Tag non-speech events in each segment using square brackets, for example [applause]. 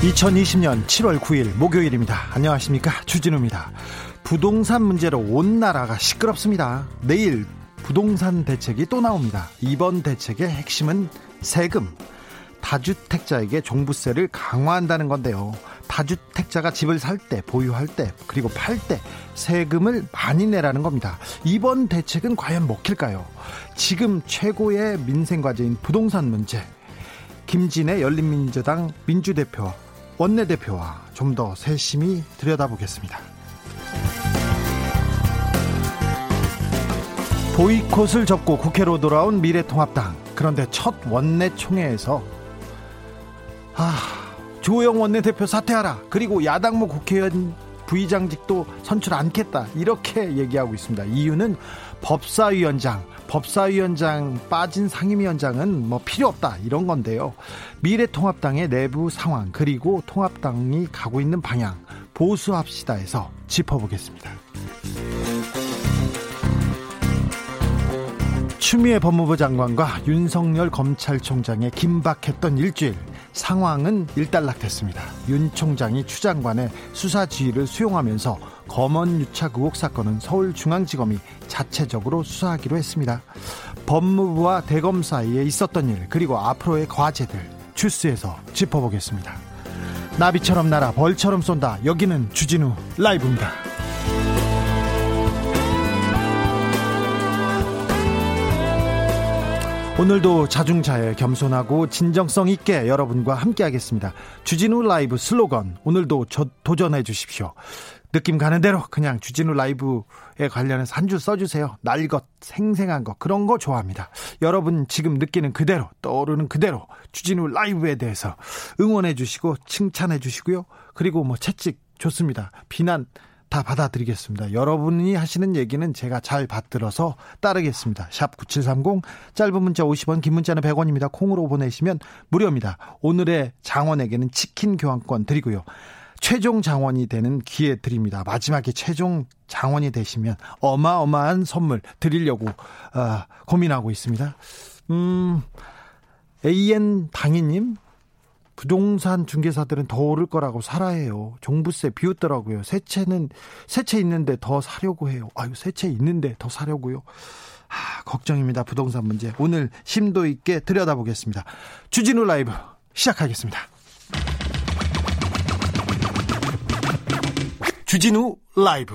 2020년 7월 9일 목요일입니다. 안녕하십니까. 주진우입니다. 부동산 문제로 온 나라가 시끄럽습니다. 내일 부동산 대책이 또 나옵니다. 이번 대책의 핵심은 세금. 다주택자에게 종부세를 강화한다는 건데요. 다주택자가 집을 살 때, 보유할 때, 그리고 팔 때 세금을 많이 내라는 겁니다. 이번 대책은 과연 먹힐까요? 지금 최고의 민생 과제인 부동산 문제. 김진애 열린민주당 민주대표, 원내대표와 좀 더 세심히 들여다보겠습니다. 보이콧을 접고 국회로 돌아온 미래통합당. 그런데 첫 원내 총회에서 아, 조영 원내대표 사퇴하라. 그리고 야당모 국회의원 부의장직도 선출 않겠다. 이렇게 얘기하고 있습니다. 이유는 법사위원장, 법사위원장 빠진 상임위원장은 뭐 필요 없다. 이런 건데요. 미래통합당의 내부 상황, 그리고 통합당이 가고 있는 방향, 보수합시다에서 짚어보겠습니다. 추미애 법무부 장관과 윤석열 검찰총장의 긴박했던 일주일 상황은 일단락됐습니다. 윤 총장이 추 장관의 수사 지휘를 수용하면서 검언 유착 의혹 사건은 서울중앙지검이 자체적으로 수사하기로 했습니다. 법무부와 대검 사이에 있었던 일 그리고 앞으로의 과제들 주스에서 짚어보겠습니다. 나비처럼 날아 벌처럼 쏜다. 여기는 주진우 라이브입니다. 오늘도 자중자애 겸손하고 진정성 있게 여러분과 함께하겠습니다. 주진우 라이브 슬로건 오늘도 저, 도전해 주십시오. 느낌 가는 대로 그냥 주진우 라이브에 관련해서 한 줄 써주세요. 날 것 생생한 거 그런 거 좋아합니다. 여러분 지금 느끼는 그대로 떠오르는 그대로 주진우 라이브에 대해서 응원해 주시고 칭찬해 주시고요. 그리고 뭐 채찍 좋습니다. 비난 다 받아드리겠습니다. 여러분이 하시는 얘기는 제가 잘 받들어서 따르겠습니다. 샵 9730 짧은 문자 50원 긴 문자는 100원입니다. 콩으로 보내시면 무료입니다. 오늘의 장원에게는 치킨 교환권 드리고요. 최종 장원이 되는 기회 드립니다. 마지막에 최종 장원이 되시면 어마어마한 선물 드리려고 어, 고민하고 있습니다. 음, AN 당희님 부동산 중개사들은 더 오를 거라고 살아해요. 종부세 비웃더라고요. 세채는 세채 있는데 더 사려고 해요. 아유 세채 있는데 더 사려고요. 아, 걱정입니다. 부동산 문제. 오늘 심도 있게 들여다보겠습니다. 주진우 라이브 시작하겠습니다. 주진우 라이브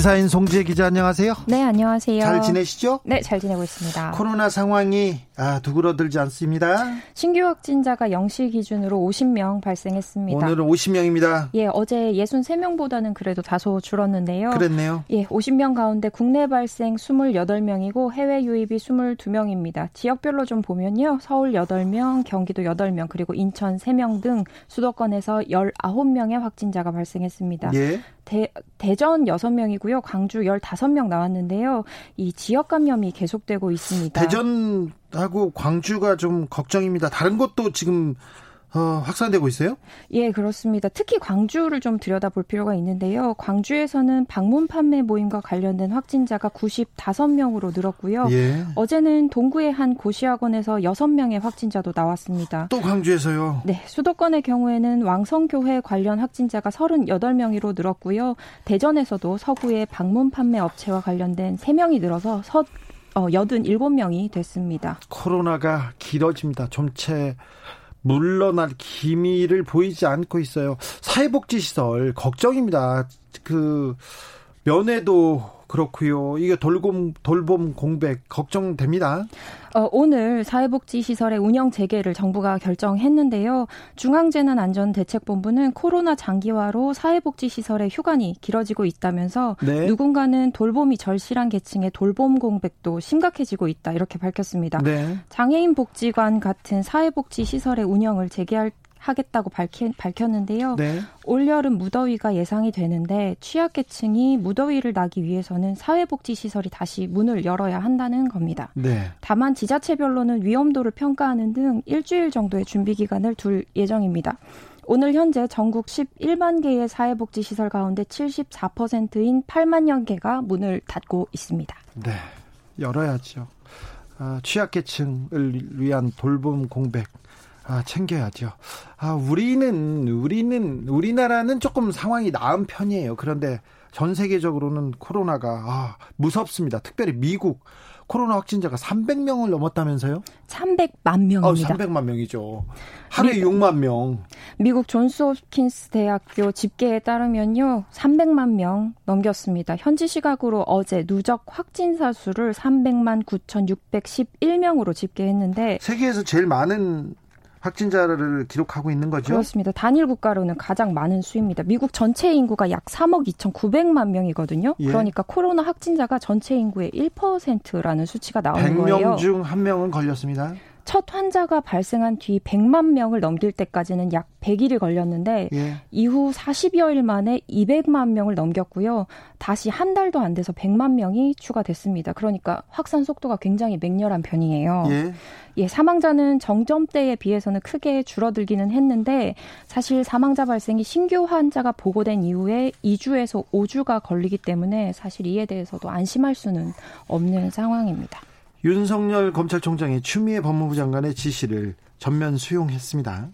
시사인 송지혜 기자 안녕하세요. 네, 안녕하세요. 잘 지내시죠? 네, 잘 지내고 있습니다. 코로나 상황이 아, 두그러들지 않습니다. 신규 확진자가 0시 기준으로 50명 발생했습니다. 오늘은 50명입니다. 예, 어제 63명보다는 그래도 다소 줄었는데요. 그랬네요. 예, 50명 가운데 국내 발생 28명이고 해외 유입이 22명입니다. 지역별로 좀 보면요. 서울 8명, 경기도 8명, 그리고 인천 3명 등 수도권에서 19명의 확진자가 발생했습니다. 예. 대, 대전 6명이고요. 광주 15명 나왔는데요. 이 지역 감염이 계속되고 있습니다. 대전하고 광주가 좀 걱정입니다. 다른 것도 지금 어, 확산되고 있어요? 예, 그렇습니다. 특히 광주를 좀 들여다볼 필요가 있는데요. 광주에서는 방문 판매 모임과 관련된 확진자가 95명으로 늘었고요. 예. 어제는 동구의 한 고시학원에서 6명의 확진자도 나왔습니다. 또 광주에서요? 네, 수도권의 경우에는 왕성교회 관련 확진자가 38명으로 늘었고요. 대전에서도 서구의 방문 판매 업체와 관련된 3명이 늘어서 서, 어, 87명이 됐습니다. 코로나가 길어집니다. 점체 물러날 기미를 보이지 않고 있어요. 사회복지시설 걱정입니다. 그 면회도 그렇고요. 이게 돌봄 돌봄 공백 걱정됩니다. 어, 오늘 사회복지시설의 운영 재개를 정부가 결정했는데요. 중앙재난안전대책본부는 코로나 장기화로 사회복지시설의 휴관이 길어지고 있다면서 네. 누군가는 돌봄이 절실한 계층의 돌봄 공백도 심각해지고 있다 이렇게 밝혔습니다. 네. 장애인 복지관 같은 사회복지시설의 운영을 재개할 하겠다고 밝히, 밝혔는데요. 네. 올여름 무더위가 예상이 되는데 취약계층이 무더위를 나기 위해서는 사회복지시설이 다시 문을 열어야 한다는 겁니다. 네. 다만 지자체별로는 위험도를 평가하는 등 일주일 정도의 준비 기간을 둘 예정입니다. 오늘 현재 전국 11만 개의 사회복지시설 가운데 74%인 8만여 개가 문을 닫고 있습니다. 네, 열어야죠. 아, 취약계층을 위한 돌봄 공백 아, 챙겨야죠. 아, 우리는, 우리는, 우리나라는 조금 상황이 나은 편이에요. 그런데 전 세계적으로는 코로나가, 아, 무섭습니다. 특별히 미국. 코로나 확진자가 300명을 넘었다면서요? 300만 명입니다. 어, 300만 명이죠. 하루에 미, 6만 명. 미국 존스 홉킨스 대학교 집계에 따르면요. 300만 명 넘겼습니다. 현지 시각으로 어제 누적 확진자 수를 300만 9,611명으로 집계했는데 세계에서 제일 많은 확진자를 기록하고 있는 거죠. 그렇습니다. 단일 국가로는 가장 많은 수입니다. 미국 전체 인구가 약 3억 2,900만 명이거든요. 예. 그러니까 코로나 확진자가 전체 인구의 1%라는 수치가 나오는 100명 거예요. 100명 중한 명은 걸렸습니다. 첫 환자가 발생한 뒤 100만 명을 넘길 때까지는 약 100일이 걸렸는데 예. 이후 40여일 만에 200만 명을 넘겼고요. 다시 한 달도 안 돼서 100만 명이 추가됐습니다. 그러니까 확산 속도가 굉장히 맹렬한 편이에요. 예. 예, 사망자는 정점대에 비해서는 크게 줄어들기는 했는데 사실 사망자 발생이 신규 환자가 보고된 이후에 2주에서 5주가 걸리기 때문에 사실 이에 대해서도 안심할 수는 없는 상황입니다. 윤석열 검찰총장이 추미애 법무부 장관의 지시를 전면 수용했습니다.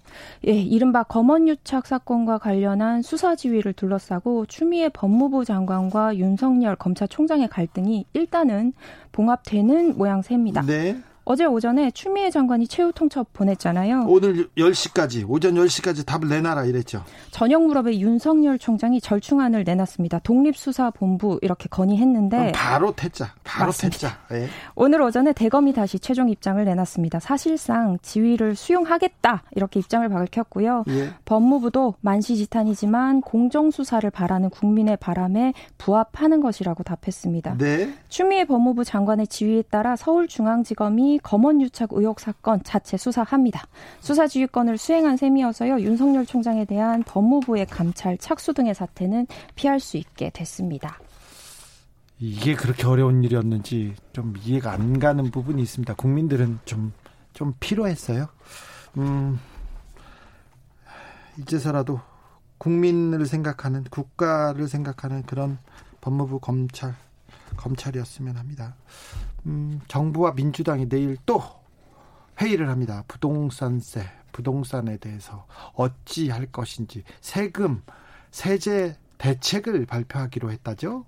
예, 이른바 검언유착 사건과 관련한 수사 지휘를 둘러싸고 추미애 법무부 장관과 윤석열 검찰총장의 갈등이 일단은 봉합되는 모양새입니다. 네. 어제 오전에 추미애 장관이 최후 통첩 보냈잖아요. 오늘 10시까지 오전 10시까지 답을 내놔라 이랬죠. 저녁 무렵에 윤석열 총장이 절충안을 내놨습니다. 독립수사본부 이렇게 건의했는데 바로 퇴짜. 바로. 퇴짜. 예. 오늘 오전에 대검이 다시 최종 입장을 내놨습니다. 사실상 지위를 수용하겠다 이렇게 입장을 밝혔고요. 예. 법무부도 만시지탄이지만 공정수사를 바라는 국민의 바람에 부합하는 것이라고 답했습니다. 네. 추미애 법무부 장관의 지위에 따라 서울중앙지검이 검언 유착 의혹 사건 자체 수사합니다. 수사 지휘권을 수행한 셈이어서요. 윤석열 총장에 대한 법무부의 감찰 착수 등의 사태는 피할 수 있게 됐습니다. 이게 그렇게 어려운 일이었는지 좀 이해가 안 가는 부분이 있습니다. 국민들은 좀, 좀 필요했어요. 음, 이제서라도 국민을 생각하는, 국가를 생각하는 그런 법무부 검찰, 검찰이었으면 합니다. 음, 정부와 민주당이 내일 또 회의를 합니다. 부동산세, 부동산에 대해서 어찌 할 것인지 세금, 세제 대책을 발표하기로 했다죠?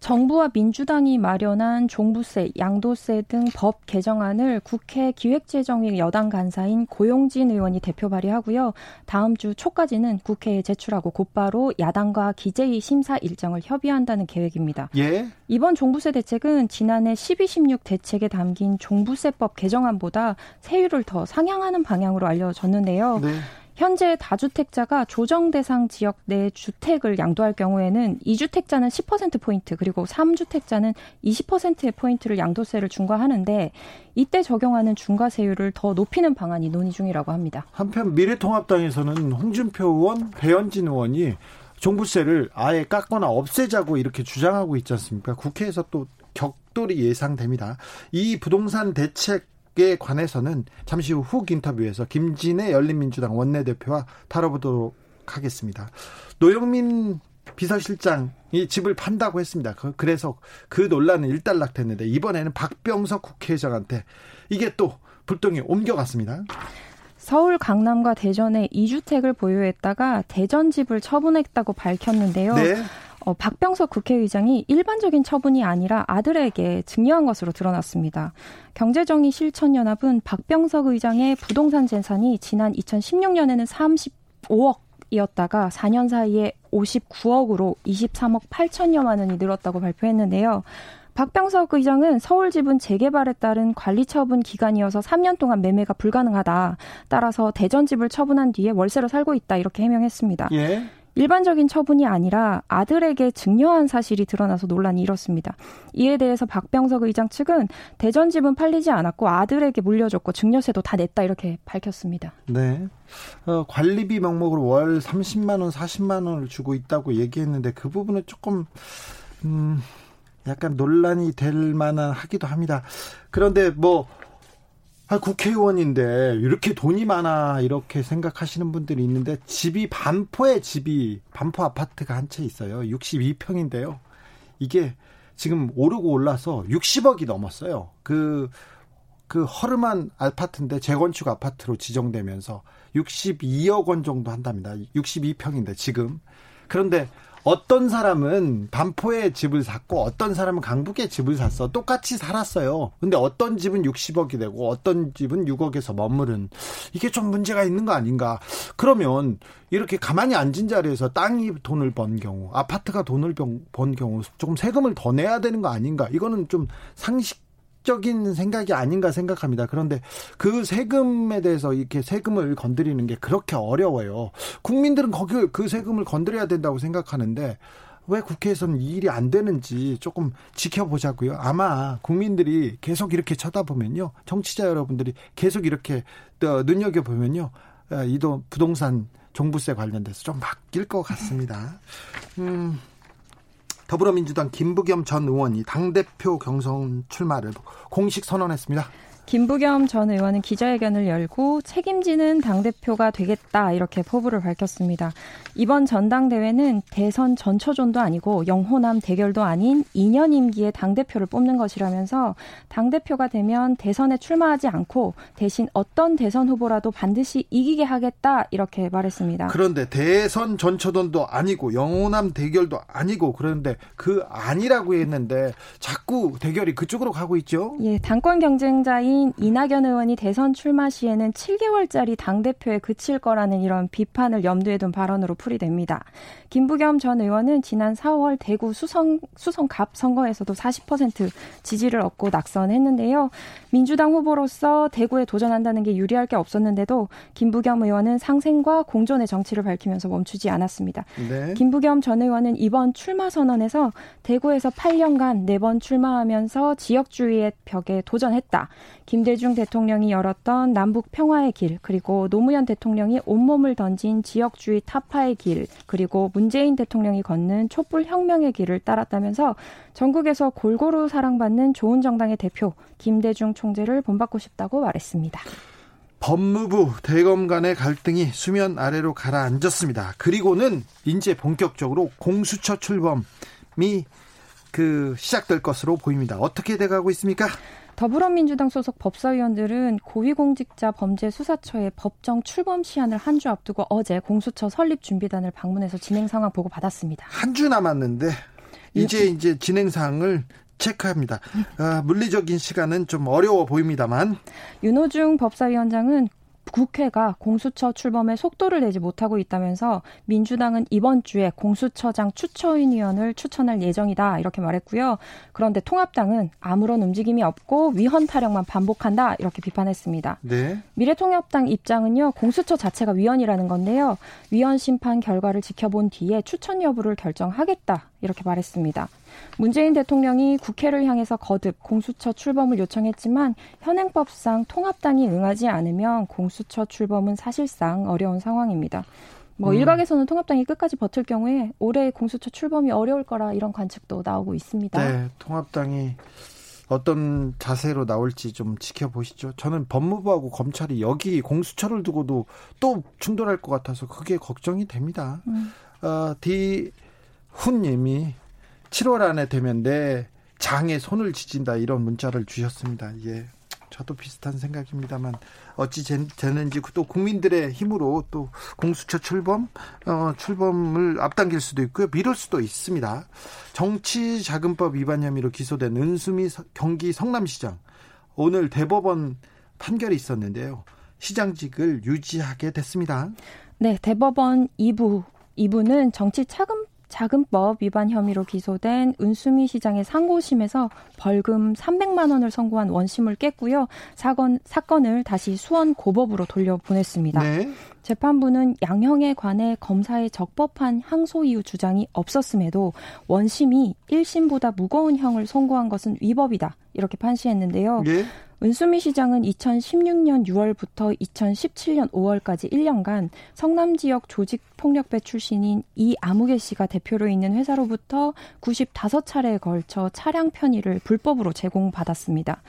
정부와 민주당이 마련한 종부세, 양도세 등 법 개정안을 국회 기획재정위 여당 간사인 고용진 의원이 대표 발의하고요. 다음 주 초까지는 국회에 제출하고 곧바로 야당과 기재위 심사 일정을 협의한다는 계획입니다. 예. 이번 종부세 대책은 지난해 1216 대책에 담긴 종부세법 개정안보다 세율을 더 상향하는 방향으로 알려졌는데요. 네. 현재 다주택자가 조정 대상 지역 내 주택을 양도할 경우에는 2주택자는 10%포인트 그리고 3주택자는 20%의 포인트를 양도세를 중과하는데 이때 적용하는 중과세율을 더 높이는 방안이 논의 중이라고 합니다. 한편 미래통합당에서는 홍준표 의원, 배현진 의원이 종부세를 아예 깎거나 없애자고 이렇게 주장하고 있지 않습니까? 국회에서 또 격돌이 예상됩니다. 이 부동산 대책 에 관해서는 잠시 후훅 인터뷰에서 김진애 열린민주당 원내대표와 다뤄보도록 하겠습니다. 노영민 비서실장이 집을 판다고 했습니다. 그, 그래서 그 논란은 일단락됐는데 이번에는 박병석 국회의장한테 이게 또 불똥이 옮겨갔습니다. 서울 강남과 대전에 2주택을 보유했다가 대전 집을 처분했다고 밝혔는데요. 네. 어, 박병석 국회의장이 일반적인 처분이 아니라 아들에게 증여한 것으로 드러났습니다. 경제정의 실천연합은 박병석 의장의 부동산 재산이 지난 2016년에는 35억 10억이었다가 4년 사이에 59억으로 23억 8천여만 원이 늘었다고 발표했는데요. 박병석 의장은 서울 지분 재개발에 따른 관리 처분 기간이어서 3년 동안 매매가 불가능하다. 따라서 대전 집을 처분한 뒤에 월세로 살고 있다 이렇게 해명했습니다. 예. 일반적인 처분이 아니라 아들에게 증여한 사실이 드러나서 논란이 일었습니다. 이에 대해서 박병석 의장 측은 대전 집은 팔리지 않았고 아들에게 물려줬고 증여세도 다 냈다 이렇게 밝혔습니다. 네. 어, 관리비 명목으로 월 30만 원, 40만 원을 주고 있다고 얘기했는데 그 부분은 조금 음 약간 논란이 될 만한 하기도 합니다. 그런데 뭐 아, 국회의원인데 이렇게 돈이 많아 이렇게 생각하시는 분들이 있는데 집이 반포에 집이 반포 아파트가 한 채 있어요. 62평인데요. 이게 지금 오르고 올라서 60억이 넘었어요. 그, 그 허름한 아파트인데 재건축 아파트로 지정되면서 62억 원 정도 한답니다. 62평인데 지금. 그런데 어떤 사람은 반포에 집을 샀고 어떤 사람은 강북에 집을 샀어. 똑같이 살았어요. 근데 어떤 집은 60억이 되고 어떤 집은 6억에서 머무른 이게 좀 문제가 있는 거 아닌가? 그러면 이렇게 가만히 앉은 자리에서 땅이 돈을 번 경우, 아파트가 돈을 번 경우 조금 세금을 더 내야 되는 거 아닌가? 이거는 좀 상식 적인 생각이 아닌가 생각합니다. 그런데 그 세금에 대해서 이렇게 세금을 건드리는 게 그렇게 어려워요. 국민들은 거기 그 세금을 건드려야 된다고 생각하는데 왜 국회에서는 이 일이 안 되는지 조금 지켜보자고요. 아마 국민들이 계속 이렇게 쳐다보면요. 정치자 여러분들이 계속 이렇게 눈여겨보면요. 아, 이도 부동산 종부세 관련돼서 좀 바뀔 것 같습니다. 음, 더불어민주당 김부겸 전 의원이 당대표 경선 출마를 공식 선언했습니다. 김부겸 전 의원은 기자회견을 열고 책임지는 당대표가 되겠다 이렇게 포부를 밝혔습니다. 이번 전당대회는 대선 전초전도 아니고 영호남 대결도 아닌 2년 임기의 당대표를 뽑는 것이라면서 당대표가 되면 대선에 출마하지 않고 대신 어떤 대선 후보라도 반드시 이기게 하겠다 이렇게 말했습니다. 그런데 대선 전초전도 아니고 영호남 대결도 아니고 그런데 그 아니라고 했는데 자꾸 대결이 그쪽으로 가고 있죠. 예, 당권 경쟁자인 국민의힘 이낙연 의원이 대선 출마 시에는 7개월짜리 당대표에 그칠 거라는 이런 비판을 염두에 둔 발언으로 풀이됩니다. 김부겸 전 의원은 지난 4월 대구 수성, 수성갑 선거에서도 40% 지지를 얻고 낙선했는데요. 민주당 후보로서 대구에 도전한다는 게 유리할 게 없었는데도 김부겸 의원은 상생과 공존의 정치를 밝히면서 멈추지 않았습니다. 네. 김부겸 전 의원은 이번 출마 선언에서 대구에서 8년간 4번 출마하면서 지역주의의 벽에 도전했다. 김대중 대통령이 열었던 남북 평화의 길, 그리고 노무현 대통령이 온몸을 던진 지역주의 타파의 길, 그리고 문재인 대통령이 걷는 촛불 혁명의 길을 따랐다면서 전국에서 골고루 사랑받는 좋은 정당의 대표 김대중 총재를 본받고 싶다고 말했습니다. 법무부 대검 간의 갈등이 수면 아래로 가라앉았습니다. 그리고는 이제 본격적으로 공수처 출범이 그 시작될 것으로 보입니다. 어떻게 돼가고 있습니까? 더불어민주당 소속 법사위원들은 고위공직자 범죄수사처의 법정 출범 시한을 한 주 앞두고 어제 공수처 설립 준비단을 방문해서 진행 상황 보고 받았습니다. 한 주 남았는데 이제 이제 진행 상황을 체크합니다. 아, 물리적인 시간은 좀 어려워 보입니다만. 윤호중 법사위원장은 국회가 공수처 출범에 속도를 내지 못하고 있다면서 민주당은 이번 주에 공수처장 추천위원을 추천할 예정이다 이렇게 말했고요. 그런데 통합당은 아무런 움직임이 없고 위헌 타령만 반복한다 이렇게 비판했습니다. 네. 미래통합당 입장은요 공수처 자체가 위헌이라는 건데요. 위헌 심판 결과를 지켜본 뒤에 추천 여부를 결정하겠다 이렇게 말했습니다. 문재인 대통령이 국회를 향해서 거듭 공수처 출범을 요청했지만 현행법상 통합당이 응하지 않으면 공수처 출범은 사실상 어려운 상황입니다. 뭐 음. 일각에서는 통합당이 끝까지 버틸 경우에 올해 공수처 출범이 어려울 거라 이런 관측도 나오고 있습니다. 네, 통합당이 어떤 자세로 나올지 좀 지켜보시죠. 저는 법무부하고 검찰이 여기 공수처를 두고도 또 충돌할 것 같아서 그게 걱정이 됩니다. 음. 어, 디훈님이 7월 안에 되면 내 장에 손을 지진다 이런 문자를 주셨습니다. 예. 저도 비슷한 생각입니다만 어찌 되는지 또 국민들의 힘으로 또 공수처 출범 어, 출범을 앞당길 수도 있고요 미룰 수도 있습니다. 정치자금법 위반 혐의로 기소된 은수미 경기 성남시장 오늘 대법원 판결이 있었는데요. 시장직을 유지하게 됐습니다. 네, 대법원 2부 2부는 정치 차금 자금법 위반 혐의로 기소된 은수미 시장의 상고심에서 벌금 300만 원을 선고한 원심을 깼고요. 사건 사건을 다시 수원 고법으로 돌려보냈습니다. 네. 재판부는 양형에 관해 검사의 적법한 항소 이유 주장이 없었음에도 원심이 1심보다 무거운 형을 선고한 것은 위법이다. 이렇게 판시했는데요. 네. 은수미 시장은 2016년 6월부터 2017년 5월까지 1년간 성남 지역 조직 폭력배 출신인 이 아무개 씨가 대표로 있는 회사로부터 95차례에 걸쳐 차량 편의를 불법으로 제공받았습니다.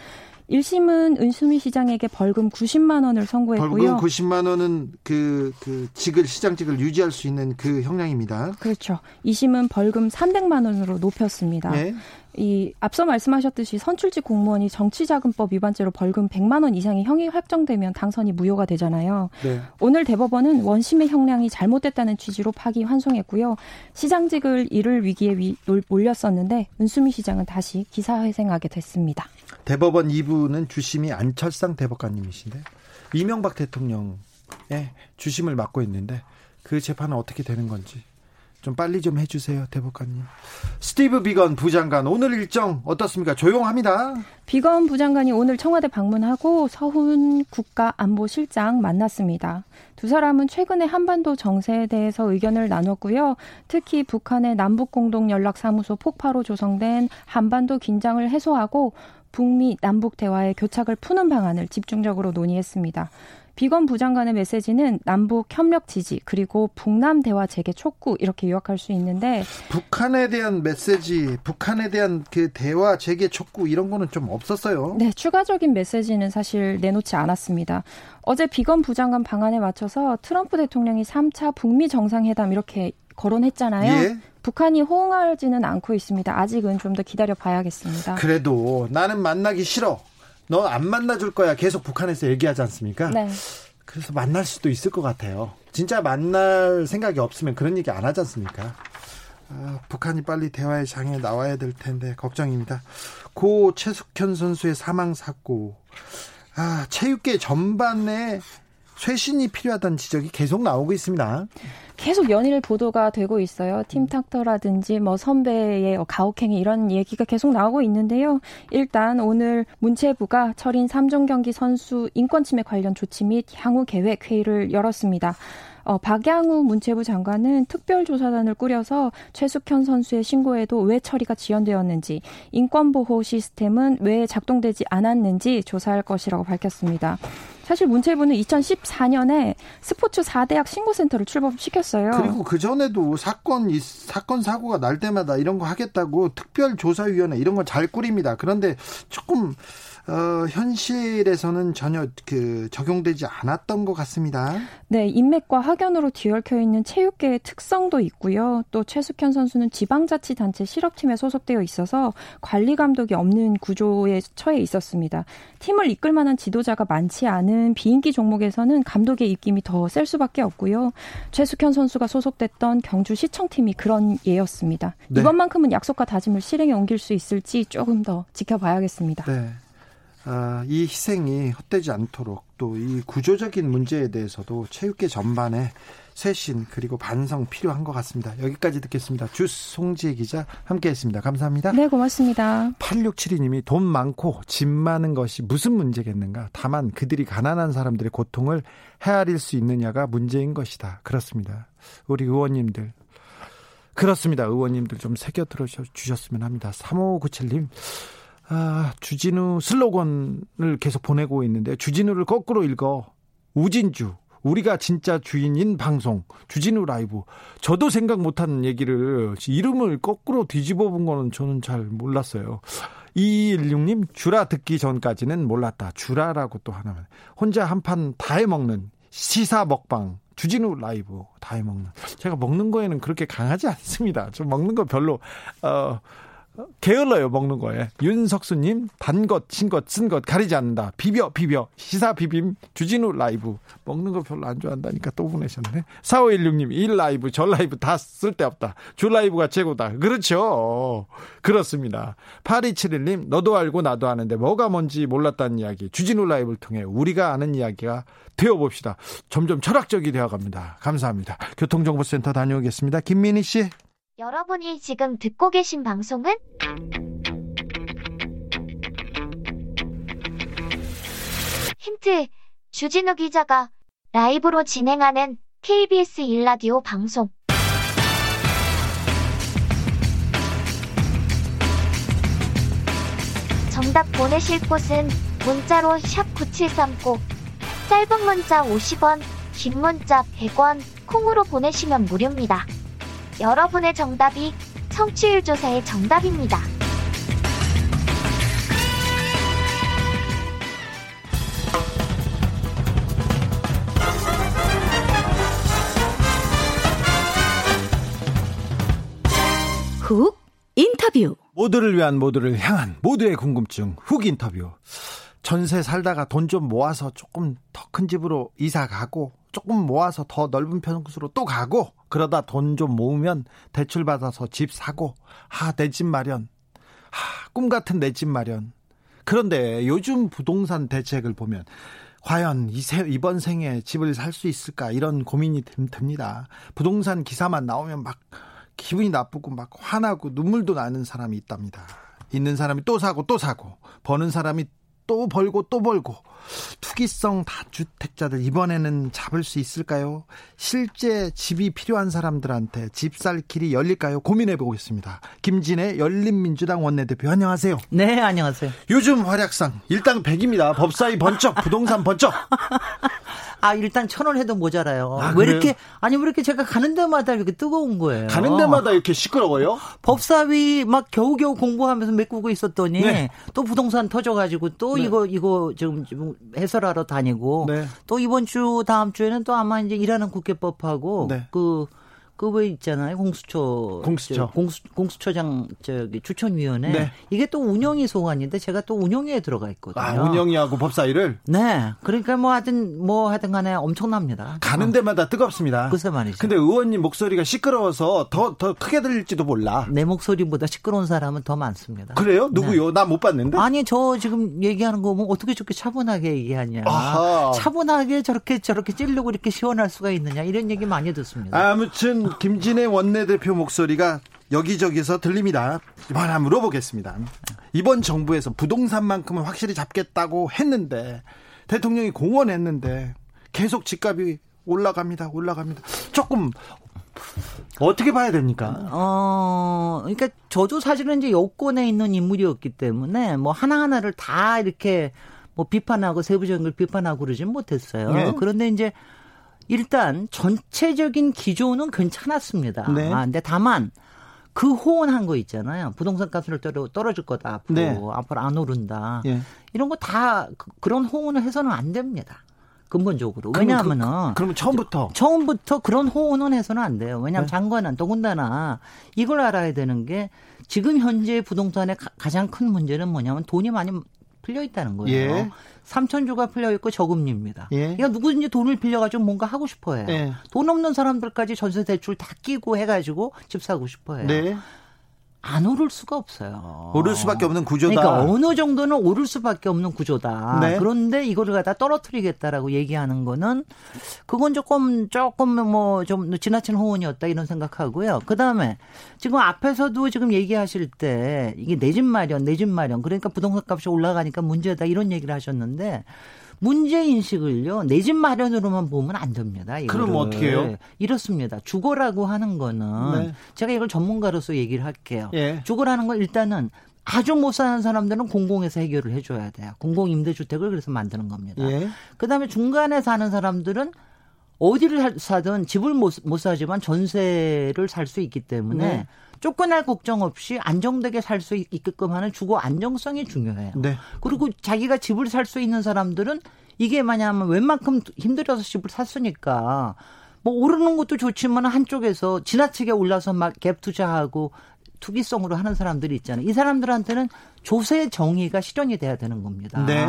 1심은 은수미 시장에게 벌금 90만 원을 선고했고요. 벌금 90만 원은 그, 그 직을 시장직을 유지할 수 있는 그 형량입니다. 그렇죠. 2심은 벌금 300만 원으로 높였습니다. 네. 이 앞서 말씀하셨듯이 선출직 공무원이 정치자금법 위반죄로 벌금 100만 원 이상의 형이 확정되면 당선이 무효가 되잖아요. 네. 오늘 대법원은 원심의 형량이 잘못됐다는 취지로 파기 환송했고요. 시장직을 잃을 위기에 위, 몰렸었는데 은수미 시장은 다시 기사회생하게 됐습니다. 대법원 2부는 주심이 안철상 대법관님이신데 이명박 대통령의 주심을 맡고 있는데 그 재판은 어떻게 되는 건지 좀 빨리 좀 해주세요, 대법관님. 스티브 비건 부장관 오늘 일정 어떻습니까? 조용합니다. 비건 부장관이 오늘 청와대 방문하고 서훈 국가안보실장 만났습니다. 두 사람은 최근에 한반도 정세에 대해서 의견을 나눴고요. 특히 북한의 남북공동연락사무소 폭파로 조성된 한반도 긴장을 해소하고 북미 남북 대화의 교착을 푸는 방안을 집중적으로 논의했습니다. 비건 부장관의 메시지는 남북 협력 지지 그리고 북남 대화 재개 촉구 이렇게 요약할 수 있는데 북한에 대한 메시지, 북한에 대한 그 대화 재개 촉구 이런 거는 좀 없었어요. 네, 추가적인 메시지는 사실 내놓지 않았습니다. 어제 비건 부장관 방안에 맞춰서 트럼프 대통령이 3차 북미 정상회담 이렇게 거론했잖아요. 예? 북한이 호응하지는 않고 있습니다. 아직은 좀 더 기다려 봐야겠습니다. 그래도 나는 만나기 싫어. 너 안 만나줄 거야. 계속 북한에서 얘기하지 않습니까? 네. 그래서 만날 수도 있을 것 같아요. 진짜 만날 생각이 없으면 그런 얘기 안 하지 않습니까? 아, 북한이 빨리 대화의 장에 나와야 될 텐데 걱정입니다. 고 최숙현 선수의 사망 사고. 아, 체육계 전반에 쇄신이 필요하다는 지적이 계속 나오고 있습니다. 계속 연일 보도가 되고 있어요. 팀탁터라든지 뭐 선배의 가혹행위 이런 얘기가 계속 나오고 있는데요. 일단 오늘 문체부가 철인 3종 경기 선수 인권 침해 관련 조치 및 향후 계획 회의를 열었습니다. 어, 박양우 문체부 장관은 특별조사단을 꾸려서 최숙현 선수의 신고에도 왜 처리가 지연되었는지, 인권보호 시스템은 왜 작동되지 않았는지 조사할 것이라고 밝혔습니다. 사실 문체부는 2014년에 스포츠 4대학 신고센터를 출범시켰어요. 그리고 그 전에도 사건 이 사건 사고가 날 때마다 이런 거 하겠다고 특별조사위원회 이런 거 잘 꾸립니다. 그런데 조금 어, 현실에서는 전혀 그 적용되지 않았던 것 같습니다. 네, 인맥과 학연으로 뒤얽혀 있는 체육계의 특성도 있고요. 또 최숙현 선수는 지방자치단체 실업팀에 소속되어 있어서 관리 감독이 없는 구조에 처해 있었습니다. 팀을 이끌 만한 지도자가 많지 않은 비인기 종목에서는 감독의 입김이 더 셀 수밖에 없고요. 최숙현 선수가 소속됐던 경주 시청팀이 그런 예였습니다. 네. 이번만큼은 약속과 다짐을 실행에 옮길 수 있을지 조금 더 지켜봐야겠습니다. 네. 아, 이 희생이 헛되지 않도록 또 이 구조적인 문제에 대해서도 체육계 전반에 쇄신 그리고 반성 필요한 것 같습니다. 여기까지 듣겠습니다. 주스 송지혜 기자 함께했습니다. 감사합니다. 네, 고맙습니다. 8672님이 돈 많고 집 많은 것이 무슨 문제겠는가? 다만 그들이 가난한 사람들의 고통을 헤아릴 수 있느냐가 문제인 것이다. 그렇습니다. 우리 의원님들 그렇습니다. 의원님들 좀 새겨 들어 주셨으면 합니다. 3597님 아, 주진우 슬로건을 계속 보내고 있는데 주진우를 거꾸로 읽어. 우진주. 우리가 진짜 주인인 방송. 주진우 라이브. 저도 생각 못한 얘기를 이름을 거꾸로 뒤집어 본 거는 저는 잘 몰랐어요. 216님 주라 듣기 전까지는 몰랐다. 주라라고 또 하나만. 혼자 한 판 다 해먹는 시사 먹방. 주진우 라이브 다 해먹는. 제가 먹는 거에는 그렇게 강하지 않습니다. 좀 먹는 거 별로 어 게을러요 먹는 거에. 윤석수님 단 것, 신 것, 쓴 것 가리지 않는다. 비벼 비벼. 시사 비빔 주진우 라이브. 먹는 거 별로 안 좋아한다니까 또 보내셨네. 4516님 일 라이브 저 라이브 다 쓸데없다. 주 라이브가 최고다. 그렇죠. 그렇습니다. 8271님 너도 알고 나도 아는데 뭐가 뭔지 몰랐다는 이야기. 주진우 라이브를 통해 우리가 아는 이야기가 되어봅시다. 점점 철학적이 되어갑니다. 감사합니다. 교통정보센터 다녀오겠습니다. 김민희 씨 여러분이 지금 듣고 계신 방송은? 힌트. 주진우 기자가 라이브로 진행하는 KBS 일라디오 방송. 정답 보내실 곳은 문자로 샵 9730 짧은 문자 50원 긴 문자 100원 콩으로 보내시면 무료입니다. 여러분의 정답이 청취율 조사의 정답입니다. 훅 인터뷰 모두를 위한 모두를 향한 모두의 궁금증 훅 인터뷰 전세 살다가 돈 좀 모아서 조금 더 큰 집으로 이사 가고 조금 모아서 더 넓은 평수로 또 가고 그러다 돈 좀 모으면 대출 받아서 집 사고 하내 집 마련 하, 꿈 같은 내 집 마련 그런데 요즘 부동산 대책을 보면 과연 이번 생에 집을 살 수 있을까 이런 고민이 듭니다. 부동산 기사만 나오면 막 기분이 나쁘고 막 화나고 눈물도 나는 사람이 있답니다. 있는 사람이 또 사고 또 사고 버는 사람이 또 벌고 또 벌고 투기성 다주택자들 이번에는 잡을 수 있을까요? 실제 집이 필요한 사람들한테 집살 길이 열릴까요? 고민해 보고 있습니다. 김진애 열린민주당 원내대표 안녕하세요. 네, 안녕하세요. 요즘 활약상 일당 100입니다. 법사위 번쩍, 부동산 번쩍. [laughs] 아, 일단 천 원 해도 모자라요. 아, 왜 이렇게 아니 왜 이렇게 제가 가는 데마다 이렇게 뜨거운 거예요. 가는 데마다 이렇게 시끄러워요? 법사위 막 겨우겨우 공부하면서 메꾸고 있었더니 네. 또 부동산 터져 가지고 또 네. 이거 이거 지금 해설하러 다니고 네. 또 이번 주 다음 주에는 또 아마 이제 일하는 국회법하고 네. 그 그왜 있잖아요 공수처 공수처 공수 공수처장 저기 추천위원회 네. 이게 또 운영이 소관인데 제가 또 운영위에 들어가 있거든요. 아 운영위하고 법사위를 네 그러니까 뭐 하든 뭐 하든간에 엄청납니다. 가는 어. 데마다 뜨겁습니다. 글쎄 말이죠. 근데 의원님 목소리가 시끄러워서 더 더 크게 들릴지도 몰라. 내 목소리보다 시끄러운 사람은 더 많습니다. 그래요? 누구요? 네. 나못 봤는데. 아니 저 지금 얘기하는 거 보면 어떻게 저렇게 차분하게 얘기하냐. 아하. 차분하게 저렇게 저렇게 찌르고 이렇게 시원할 수가 있느냐 이런 얘기 많이 듣습니다. 아무튼 김진애 원내대표 목소리가 여기저기서 들립니다. 이번 한 물어보겠습니다. 이번 정부에서 부동산만큼은 확실히 잡겠다고 했는데 대통령이 공언했는데 계속 집값이 올라갑니다. 올라갑니다. 조금 어떻게 봐야 됩니까? 어, 그러니까 저도 사실은 이제 여권에 있는 인물이었기 때문에 뭐 하나하나를 다 이렇게 뭐 비판하고 세부적인 걸 비판하고 그러진 못했어요. 네? 그런데 이제 일단 전체적인 기조는 괜찮았습니다. 네. 아, 근데 다만 그 호언한 거 있잖아요. 부동산 값을 떨어, 떨어질 거다. 앞으로 네. 앞으로 안 오른다. 예. 이런 거 다 그, 런 호언을 해서는 안 됩니다. 근본적으로. 왜냐하면은 그, 그러면 처음부터 처음부터 그런 호언은 해서는 안 돼요. 왜냐하면 네. 장관은 더군다나 이걸 알아야 되는 게 지금 현재 부동산의 가, 가장 큰 문제는 뭐냐면 돈이 많이 풀려 있다는 거예요. 예. 3천 주가 풀려 있고 저금리입니다. 예. 그러니까 누구든지 돈을 빌려가지고 뭔가 하고 싶어해요. 예. 돈 없는 사람들까지 전세 대출 다 끼고 해가지고 집 사고 싶어해요. 네. 안 오를 수가 없어요. 오를 수밖에 없는 구조다. 그러니까 어느 정도는 오를 수밖에 없는 구조다. 네. 그런데 이거를 갖다 떨어뜨리겠다라고 얘기하는 거는 그건 조금 조금 뭐 좀 지나친 호언이었다 이런 생각하고요. 그 다음에 지금 앞에서도 지금 얘기하실 때 이게 내 집 마련, 내 집 마련 그러니까 부동산 값이 올라가니까 문제다 이런 얘기를 하셨는데 문제 인식을요 내 집 마련으로만 보면 안 됩니다. 이거를. 그럼 어떻게 해요? 이렇습니다. 주거라고 하는 거는 네. 제가 이걸 전문가로서 얘기를 할게요. 예. 주거라는 건 일단은 아주 못 사는 사람들은 공공에서 해결을 해줘야 돼요. 공공 임대주택을 그래서 만드는 겁니다. 예. 그다음에 중간에 사는 사람들은 어디를 사든 집을 못, 못 사지만 전세를 살 수 있기 때문에 네. 쫓겨날 걱정 없이 안정되게 살 수 있게끔 하는 주거 안정성이 중요해요. 네. 그리고 자기가 집을 살 수 있는 사람들은 이게 만약하면 웬만큼 힘들어서 집을 샀으니까 뭐 오르는 것도 좋지만 한쪽에서 지나치게 올라서 막 갭 투자하고 투기성으로 하는 사람들이 있잖아요. 이 사람들한테는 조세 정의가 실현이 돼야 되는 겁니다. 네.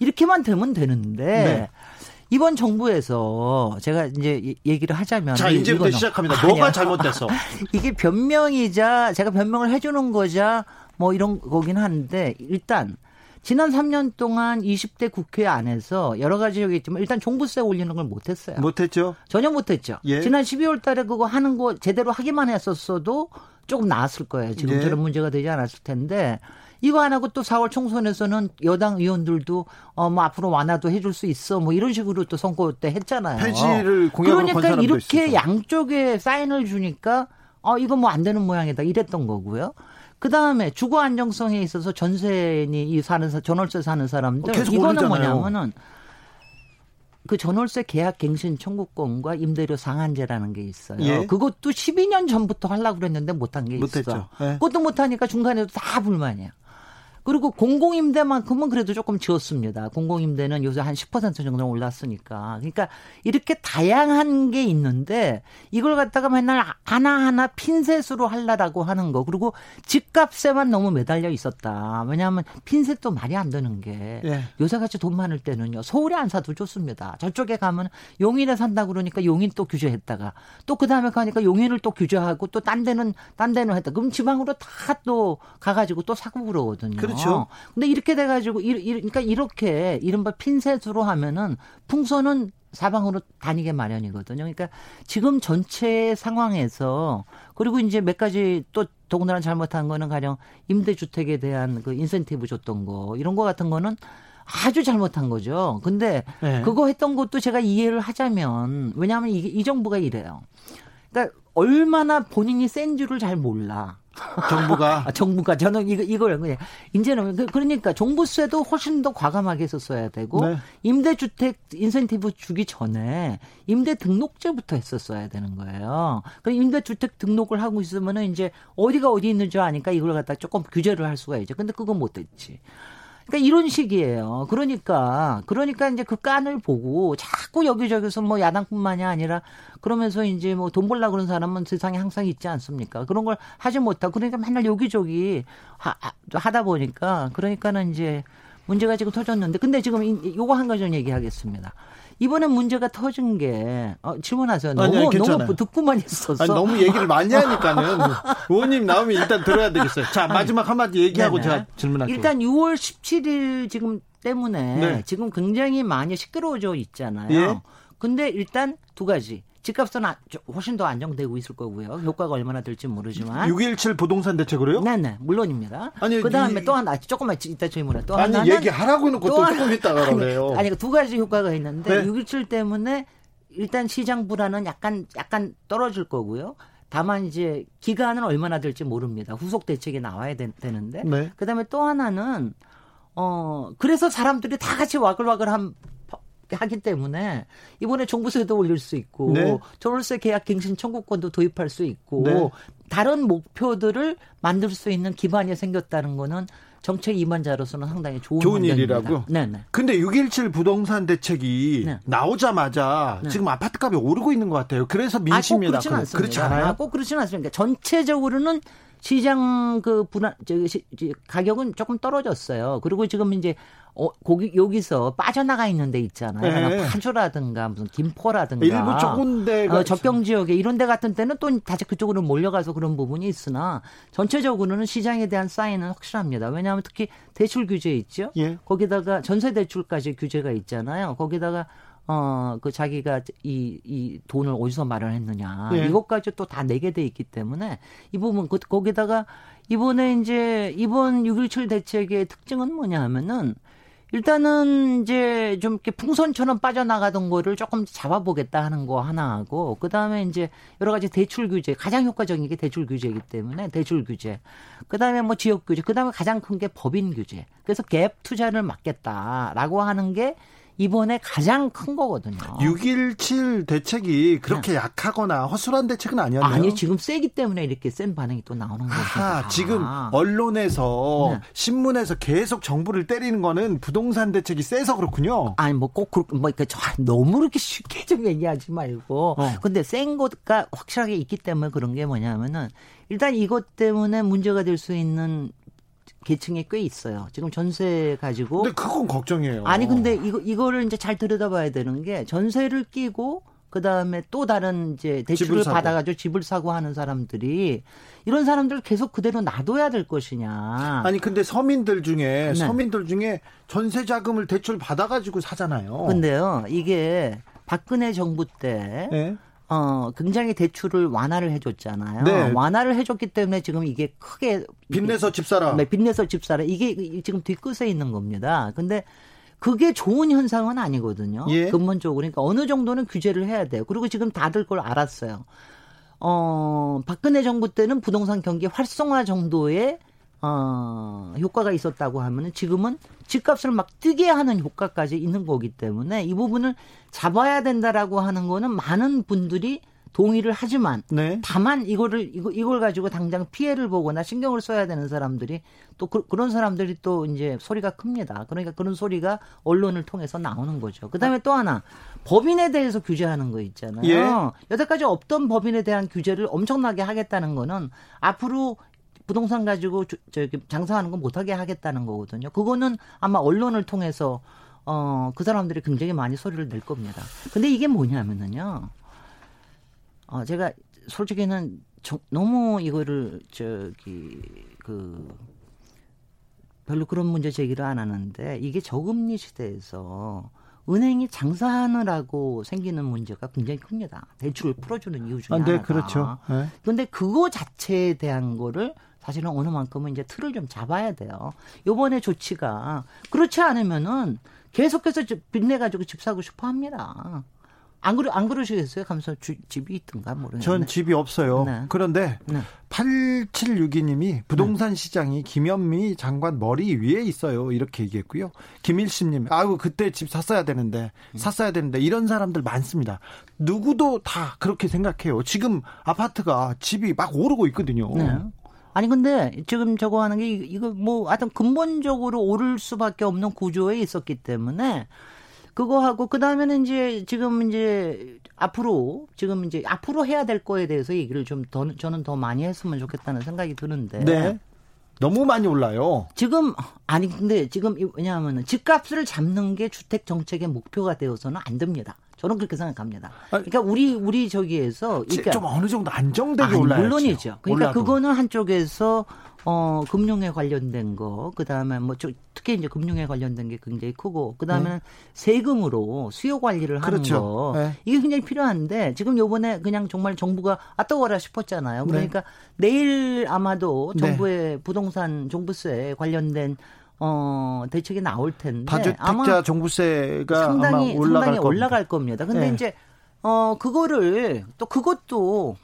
이렇게만 되면 되는데 네. 이번 정부에서 제가 이제 얘기를 하자면 자 이제부터 시작합니다. 뭐가 잘못됐어? [laughs] 이게 변명이자 제가 변명을 해주는 거자 뭐 이런 거긴 한데 일단 지난 3년 동안 20대 국회 안에서 여러 가지 얘기했지만 일단 종부세 올리는 걸 못했어요. 못했죠. 전혀 못했죠. 예. 지난 12월 달에 그거 하는 거 제대로 하기만 했었어도 조금 나았을 거예요. 지금처럼 예. 문제가 되지 않았을 텐데 이거 안 하고 또 4월 총선에서는 여당 의원들도 어 뭐 앞으로 완화도 해줄 수 있어 뭐 이런 식으로 또 선거 때 했잖아요. 폐지를 공약으로 그러니까 이렇게 있어서. 양쪽에 사인을 주니까 어 이거 뭐안 되는 모양이다 이랬던 거고요. 그 다음에 주거 안정성에 있어서 전세니 이 사는 전월세 사는 사람들 어, 이거는 오르잖아요. 뭐냐면은 그 전월세 계약 갱신 청구권과 임대료 상한제라는 게 있어요. 예. 그것도 12년 전부터 하려고 그랬는데 못한 게 못했죠. 있어. 예. 그것도 못하니까 중간에도 다 불만이야. 그리고 공공임대만큼은 그래도 조금 지었습니다. 공공임대는 요새 한 10% 정도 올랐으니까. 그러니까 이렇게 다양한 게 있는데 이걸 갖다가 맨날 하나하나 핀셋으로 할라라고 하는 거. 그리고 집값에만 너무 매달려 있었다. 왜냐하면 핀셋도 말이 안 되는 게 예. 요새같이 돈 많을 때는요. 서울에 안 사도 좋습니다. 저쪽에 가면 용인에 산다 그러니까 용인 또 규제했다가 또 그다음에 가니까 용인을 또 규제하고 또 딴 데는 딴 데는 했다. 그럼 지방으로 다 또 가가지고 또 사고 그러거든요. 그렇죠. 근데 이렇게 돼가지고 이, 이, 그러니까 이렇게 이른바 핀셋으로 하면은 풍선은 사방으로 다니게 마련이거든요. 그러니까 지금 전체 상황에서 그리고 이제 몇 가지 또 더군다나 잘못한 거는 가령 임대주택에 대한 그 인센티브 줬던 거 이런 거 같은 거는 아주 잘못한 거죠. 근데 네. 그거 했던 것도 제가 이해를 하자면 왜냐하면 이게 이 정부가 이래요. 그러니까 얼마나 본인이 센 줄을 잘 몰라. 정부가 아, 정부가 저는 이거 이걸 그냥 이제는 그, 그러니까 종부세도 훨씬 더 과감하게 했었어야 되고 네. 임대주택 인센티브 주기 전에 임대 등록제부터 했었어야 되는 거예요. 그 임대주택 등록을 하고 있으면은 이제 어디가 어디 있는 줄 아니까 이걸 갖다 조금 규제를 할 수가 있죠. 근데 그건 못했지. 그러니까 이런 식이에요. 그러니까 그러니까 이제 그 깐을 보고 자꾸 여기저기서 뭐 야당뿐만이 아니라 그러면서 이제 뭐 돈 벌라 그런 사람은 세상에 항상 있지 않습니까? 그런 걸 하지 못하고 그러니까 맨날 여기저기 하, 하다 보니까 그러니까는 이제 문제가 지금 터졌는데 근데 지금 요거 한 가지 좀 얘기하겠습니다. 이번에 문제가 터진 게 어, 질문하세요. 너무 아니, 너무 듣고만 있었어. 아니, 너무 얘기를 많이 하니까는 의원님 나오면 일단 들어야 되겠어요. 자 마지막 한마디 얘기하고 네네. 제가 질문할게요. 일단 6월 17일 지금 때문에 네. 지금 굉장히 많이 시끄러워져 있잖아요. 예? 근데 일단 두 가지. 집값은 훨씬 더 안정되고 있을 거고요. 효과가 얼마나 될지 모르지만. 6.17 부동산 대책으로요? 네네, 물론입니다. 아니, 그 다음에 또 하나, 조금만 이따 질문해. 또 아니, 하나는. 얘기하라고 해놓고 또, 또 조금 있다가 그래요. [laughs] 아니, 아니, 두 가지 효과가 있는데, 네? 6.17 때문에 일단 시장 불안은 약간, 약간 떨어질 거고요. 다만 이제 기간은 얼마나 될지 모릅니다. 후속 대책이 나와야 되, 는데 네. 그다음에 또 하나는 어 그래서 사람들이 다 같이 와글와글한 하기 때문에 이번에 종부세도 올릴 수 있고 네. 전월세 계약 갱신 청구권도 도입할 수 있고 네. 다른 목표들을 만들 수 있는 기반이 생겼다는 거는 정책 임원자로서는 상당히 좋은, 좋은 일이라고. 네 네. 근데 6.17 부동산 대책이 네. 나오자마자 네. 지금 아파트값이 오르고 있는 것 같아요. 그래서 민심이 아, 꼭 그렇지 그렇지 않아요? 아, 꼭 그렇지는 않습니다. 전체적으로는 시장 그 분할 저 가격은 조금 떨어졌어요. 그리고 지금 이제 어, 거기 여기서 빠져나가 있는 데 있잖아요. 네. 파주라든가 무슨 김포라든가 일부 조금 데가 어, 접경 지역에 이런 데 같은 때는 또 다시 그쪽으로 몰려가서 그런 부분이 있으나 전체적으로는 시장에 대한 사인은 확실합니다. 왜냐하면 특히 대출 규제 있죠. 예. 거기다가 전세 대출까지 규제가 있잖아요. 거기다가 어, 그 자기가 이, 이 돈을 어디서 마련했느냐. 예. 이것까지 또 다 내게 돼 있기 때문에 이 부분, 그, 거기다가 이번에 이제 이번 6.17 대책의 특징은 뭐냐 하면은 일단은 이제 좀 이렇게 풍선처럼 빠져나가던 거를 조금 잡아보겠다 하는 거 하나 하고 그다음에 이제 여러 가지 대출 규제 가장 효과적인 게 대출 규제이기 때문에 대출 규제 그다음에 뭐 지역 규제 그다음에 가장 큰 게 법인 규제 그래서 갭 투자를 막겠다라고 하는 게 이번에 가장 큰 거거든요. 6.17 대책이 그렇게 네. 약하거나 허술한 대책은 아니었나요? 아니, 지금 세기 때문에 이렇게 센 반응이 또 나오는 거죠. 아, 지금 언론에서, 네. 신문에서 계속 정부를 때리는 거는 부동산 대책이 세서 그렇군요. 아니, 뭐 꼭, 그렇게, 뭐, 이렇게 너무 그렇게 쉽게 [laughs] 좀 얘기하지 말고. 어. 근데 센 것가 확실하게 있기 때문에 그런 게 뭐냐면은, 일단 이것 때문에 문제가 될 수 있는 계층이 꽤 있어요. 지금 전세 가지고. 근데 그건 걱정이에요. 아니 근데 이거 이거를 이제 잘 들여다봐야 되는 게 전세를 끼고 그 다음에 또 다른 이제 대출을 받아가지고 집을 사고 하는 사람들이 이런 사람들 계속 그대로 놔둬야 될 것이냐. 아니 근데 서민들 중에 네. 서민들 중에 전세 자금을 대출 받아가지고 사잖아요. 근데요 이게 박근혜 정부 때. 네. 어, 굉장히 대출을 완화를 해줬잖아요. 네. 완화를 해줬기 때문에 지금 이게 크게 빚내서 집사라. 네, 빚내서 집사라. 이게 지금 뒤끝에 있는 겁니다. 근데 그게 좋은 현상은 아니거든요. 예. 근본적으로 그러니까 어느 정도는 규제를 해야 돼요. 그리고 지금 다들 그걸 알았어요. 어, 박근혜 정부 때는 부동산 경기 활성화 정도의 어, 효과가 있었다고 하면은 지금은 집값을 막 뛰게 하는 효과까지 있는 거기 때문에 이 부분을 잡아야 된다라고 하는 거는 많은 분들이 동의를 하지만 네. 다만 이거를 이거 이걸 가지고 당장 피해를 보거나 신경을 써야 되는 사람들이 또 그, 런 사람들이 또 이제 소리가 큽니다. 그러니까 그런 소리가 언론을 통해서 나오는 거죠. 그다음에 또 하나 법인에 대해서 규제하는 거 있잖아요. 예. 여태까지 없던 법인에 대한 규제를 엄청나게 하겠다는 거는 앞으로 부동산 가지고 저기 장사하는 거 못하게 하겠다는 거거든요. 그거는 아마 언론을 통해서 어, 그 사람들이 굉장히 많이 소리를 낼 겁니다. 근데 이게 뭐냐면은요. 어, 제가 솔직히는 저, 너무 이거를 저기 그 별로 그런 문제 제기를 안 하는데 이게 저금리 시대에서 은행이 장사하느라고 생기는 문제가 굉장히 큽니다. 대출을 풀어주는 이유 중에 아, 네, 하나가. 그렇죠. 네. 그런데 그거 자체에 대한 거를 사실은 어느 만큼은 이제 틀을 좀 잡아야 돼요. 요번에 조치가 그렇지 않으면은 계속해서 빚내 가지고 집 사고 싶어 합니다. 안 그러 안 그러시겠어요? 감사 집이 있든가 모르겠네. 전 집이 없어요. 네. 그런데 네. 8762님이 부동산 네. 시장이 김현미 장관 머리 위에 있어요. 이렇게 얘기했고요. 김일심님, 아유 그때 집 샀어야 되는데 샀어야 되는데 이런 사람들 많습니다. 누구도 다 그렇게 생각해요. 지금 아파트가 집이 막 오르고 있거든요. 네. 아니 근데 지금 저거 하는 게 이거 뭐 하여튼 근본적으로 오를 수밖에 없는 구조에 있었기 때문에 그거 하고 그 다음에는 이제 지금 이제 앞으로 지금 이제 앞으로 해야 될 거에 대해서 얘기를 좀 더 저는 더 많이 했으면 좋겠다는 생각이 드는데 네. 너무 많이 올라요. 지금 아니 근데 지금 왜냐하면은 집값을 잡는 게 주택 정책의 목표가 되어서는 안 됩니다. 저는 그렇게 생각합니다. 그러니까 우리 우리 저기에서 그러니까 좀 어느 정도 안정되게 올라야죠. 물론이죠. 그러니까 올라도. 그거는 한쪽에서 어 금융에 관련된 거, 그 다음에 뭐 특히 이제 금융에 관련된 게 굉장히 크고, 그 다음에는 네. 세금으로 수요 관리를 하는 그렇죠. 거 네. 이게 굉장히 필요한데 지금 요번에 그냥 정말 정부가 아떠워라 싶었잖아요. 그러니까 네. 내일 아마도 네. 정부의 부동산 종부세 관련된 어, 대책이 나올 텐데 다주택자 종부세가 상당히 올라갈 상당히 올라갈 겁니다. 근데 네. 이제 어 그거를 또 그것도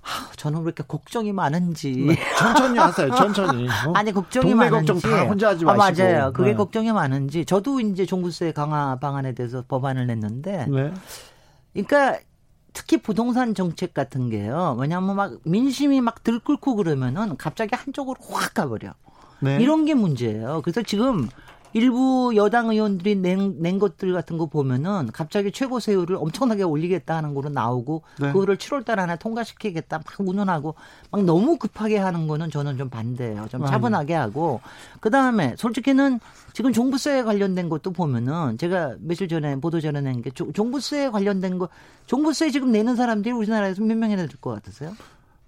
하, 저는 왜 이렇게 걱정이 많은지. 네, 천천히 하세요, 천천히. [laughs] 어? 아니, 걱정이 많은지. 걱정 다 혼자 하지 마시고. 아, 맞아요. 그게 네. 걱정이 많은지. 저도 이제 종부세 강화 방안에 대해서 법안을 냈는데. 네. 그러니까 특히 부동산 정책 같은 게요. 왜냐하면 막 민심이 막 들끓고 그러면은 갑자기 한쪽으로 확 가버려. 네. 이런 게 문제예요. 그래서 지금 일부 여당 의원들이 낸, 낸 것들 같은 거 보면은 갑자기 최고 세율을 엄청나게 올리겠다 하는 거로 나오고 네. 그거를 7월 달 안에 통과시키겠다 막 운운하고 막 너무 급하게 하는 거는 저는 좀 반대예요. 좀 차분하게 하고 그 다음에 솔직히는 지금 종부세 관련된 것도 보면은 제가 며칠 전에 보도 전에 낸 게 종부세 관련된 거 종부세 지금 내는 사람들이 우리나라에서 몇 명이나 될 것 같으세요?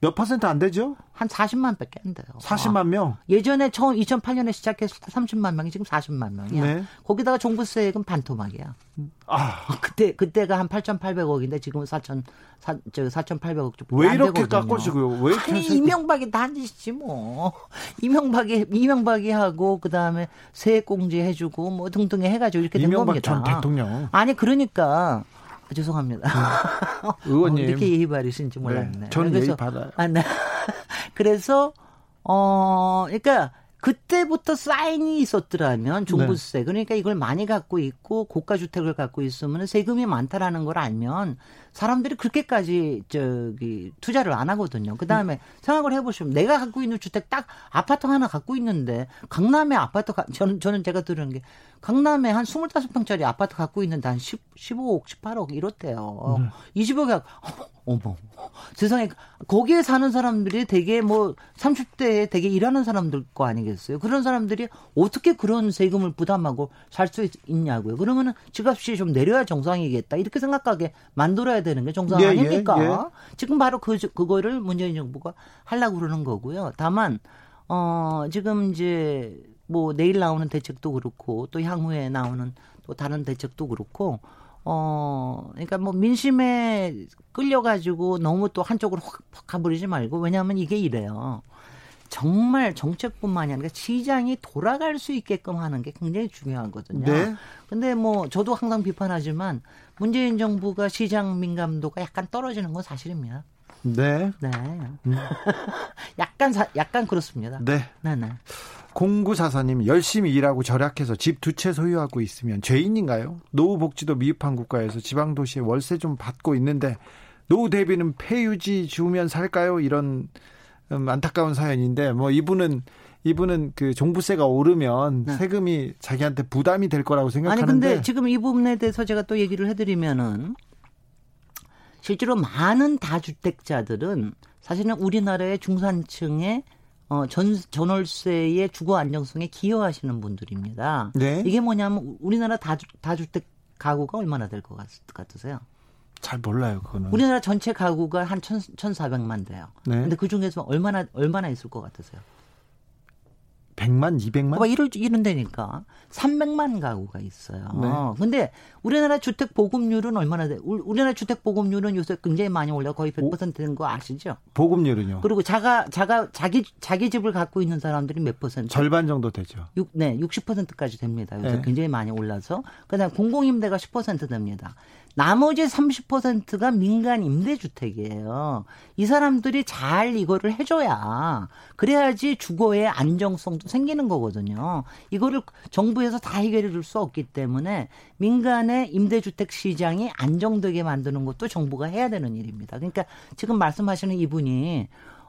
몇 퍼센트 안 되죠? 한 40만 밖에 안 돼요. 40만 명? 예전에 처음 2008년에 시작했을 때 30만 명이 지금 40만 명이야. 네. 거기다가 종부세액은 반토막이야. 아. 그때, 그때가 한 8,800억인데 지금은 4,000, 4, 4,800억 좀. 왜 이렇게 깎으시고요? 왜 이렇게. 아니, 이명박이 다니시지 뭐. 이명박이, 이명박이 하고, 그 다음에 세액공제 해주고, 뭐 등등 해가지고 이렇게 된 이명박 겁니다. 전 대통령. 아니, 그러니까. 아, 죄송합니다. 음. [laughs] 의원님. 어, 이렇게 예의 바르신지 몰랐네. 네, 저는 예의 받아요. 아, 네. [laughs] 그래서, 어, 그러니까 그때부터 사인이 있었더라면 종부세 네. 그러니까 이걸 많이 갖고 있고 고가 주택을 갖고 있으면 세금이 많다라는 걸 알면 사람들이 그렇게까지 저기 투자를 안 하거든요. 그 다음에 음. 생각을 해보시면 내가 갖고 있는 주택 딱 아파트 하나 갖고 있는데 강남에 아파트 가, 저는 저는 제가 들은 게 강남에 한 25평짜리 아파트 갖고 있는데 한 10, 15억, 18억 이렇대요. 네. 20억이 어머, 세상에 거기에 사는 사람들이 되게 뭐 30대에 되게 일하는 사람들 거 아니겠어요? 그런 사람들이 어떻게 그런 세금을 부담하고 살 수 있냐고요. 그러면은 집값이 좀 내려야 정상이겠다 이렇게 생각하게 만들어야 되는 게 정상 예, 아닙니까? 예, 예. 지금 바로 그 그거를 문재인 정부가 하려고 그러는 거고요. 다만 어 지금 이제 뭐 내일 나오는 대책도 그렇고 또 향후에 나오는 또 다른 대책도 그렇고 어, 그러니까 뭐 민심에 끌려 가지고 너무 또 한쪽으로 확, 확 가버리지 말고 왜냐하면 이게 이래요. 정말 정책뿐만이 아니라 시장이 돌아갈 수 있게끔 하는 게 굉장히 중요하거든요. 네. 근데 뭐 저도 항상 비판하지만 문재인 정부가 시장 민감도가 약간 떨어지는 건 사실입니다. 네. 네. 음. [laughs] 약간 사, 약간 그렇습니다. 네. 네, 네. 공구사사님 열심히 일하고 절약해서 집 두 채 소유하고 있으면 죄인인가요? 노후 복지도 미흡한 국가에서 지방 도시에 월세 좀 받고 있는데 노후 대비는 폐유지 주면 살까요? 이런 음, 안타까운 사연인데 뭐 이분은 이분은 그 종부세가 오르면 네. 세금이 자기한테 부담이 될 거라고 생각하는데 아니 근데 지금 이 부분에 대해서 제가 또 얘기를 해드리면은 실제로 많은 다주택자들은 사실은 우리나라의 중산층의 어, 전, 전월세의 주거 안정성에 기여하시는 분들입니다. 네. 이게 뭐냐면 우리나라 다주, 다주택 가구가 얼마나 될 것 같으세요? 잘 몰라요, 그거는. 우리나라 전체 가구가 한 천, 1,400만 대요. 네. 근데 그 중에서 얼마나, 얼마나 있을 것 같으세요? 100만, 200만? 봐, 이럴, 이런 데니까. 300만 가구가 있어요. 네. 근데 우리나라 주택 보급률은 얼마나 돼? 우리나라 주택 보급률은 요새 굉장히 많이 올라 거의 100%된 거 아시죠? 보급률은요? 그리고 자가, 자가, 자기, 자기 집을 갖고 있는 사람들이 몇 퍼센트? 절반 정도 되죠. 6, 네, 60%까지 됩니다. 요새 네. 굉장히 많이 올라서. 그 다음 공공임대가 10% 됩니다. 나머지 30%가 민간 임대주택이에요. 이 사람들이 잘 이거를 해줘야 그래야지 주거의 안정성도 생기는 거거든요. 이거를 정부에서 다 해결해 줄 수 없기 때문에 민간의 임대주택 시장이 안정되게 만드는 것도 정부가 해야 되는 일입니다. 그러니까 지금 말씀하시는 이분이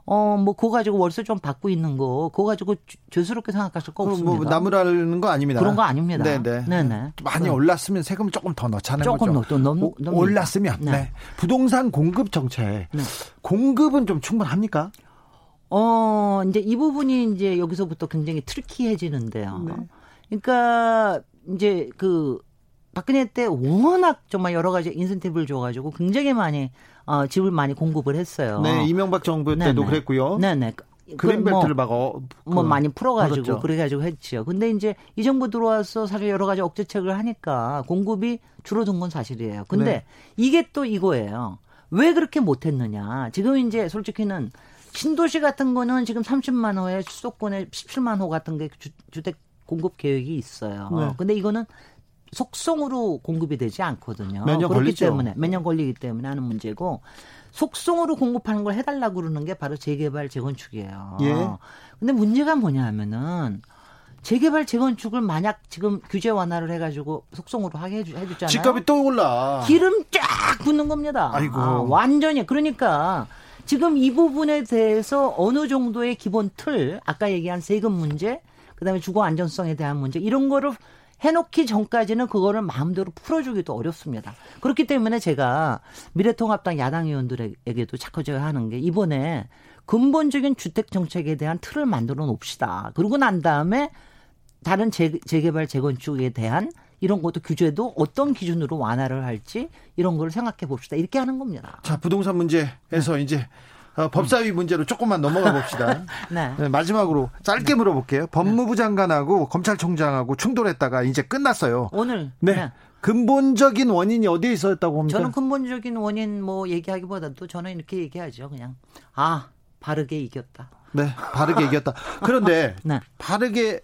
어, 뭐, 그거 가지고 월세 좀 받고 있는 거, 그거 가지고 죄스럽게 생각하실 거뭐 없습니다. 뭐, 나무라는 거 아닙니다. 그런 거 아닙니다. 네네. 네네. 많이 네. 올랐으면 세금 조금 더 넣자는 조금 거죠. 조금 넘, 넘, 올랐으면. 네. 네. 부동산 공급 정책. 네. 공급은 좀 충분합니까? 어, 이제 이 부분이 이제 여기서부터 굉장히 트리키해지는데요. 네. 그러니까, 이제 그, 박근혜 때 워낙 정말 여러 가지 인센티브를 줘가지고 굉장히 많이 어, 집을 많이 공급을 했어요. 네, 이명박 정부 때도 네네. 그랬고요. 네 네. 그린벨트를 막 어, 그, 뭐 많이 풀어가지고 그렇죠. 그래가지고 했지요. 근데 이제 이 정부 들어와서 사실 여러 가지 억제책을 하니까 공급이 줄어든 건 사실이에요. 근데 네. 이게 또 이거예요. 왜 그렇게 못했느냐? 지금 이제 솔직히는 신도시 같은 거는 지금 30만 호에 수도권에 17만 호 같은 게 주, 주택 공급 계획이 있어요. 네. 근데 이거는 속성으로 공급이 되지 않거든요. 그렇기 걸리죠. 때문에 몇 년 걸리기 때문에 하는 문제고 속성으로 공급하는 걸 해달라고 그러는 게 바로 재개발 재건축이에요. 예. 근데 문제가 뭐냐면은 재개발 재건축을 만약 지금 규제 완화를 해가지고 속성으로 하게 해주, 해주잖아요. 집값이 또 올라. 기름 쫙 붓는 겁니다. 아이고. 아, 완전히 그러니까 지금 이 부분에 대해서 어느 정도의 기본 틀, 아까 얘기한 세금 문제, 그다음에 주거 안전성에 대한 문제 이런 거를 해놓기 전까지는 그거를 마음대로 풀어주기도 어렵습니다. 그렇기 때문에 제가 미래통합당 야당 의원들에게도 자꾸 제가 하는 게 이번에 근본적인 주택 정책에 대한 틀을 만들어 놓읍시다. 그러고 난 다음에 다른 재, 재개발 재건축에 대한 이런 것도 규제도 어떤 기준으로 완화를 할지 이런 걸 생각해 봅시다. 이렇게 하는 겁니다. 자, 부동산 문제에서 네. 이제 어, 법사위 문제로 조금만 넘어가 봅시다. [laughs] 네. 네, 마지막으로 짧게 네. 물어볼게요. 법무부 장관하고 검찰총장하고 충돌했다가 이제 끝났어요. 오늘. 네. 네. 근본적인 원인이 어디에 있었다고 봅니까? 저는 근본적인 원인 뭐 얘기하기보다도 저는 이렇게 얘기하죠. 그냥 아 바르게 이겼다. 네, 바르게 이겼다. 그런데 [laughs] 네. 바르게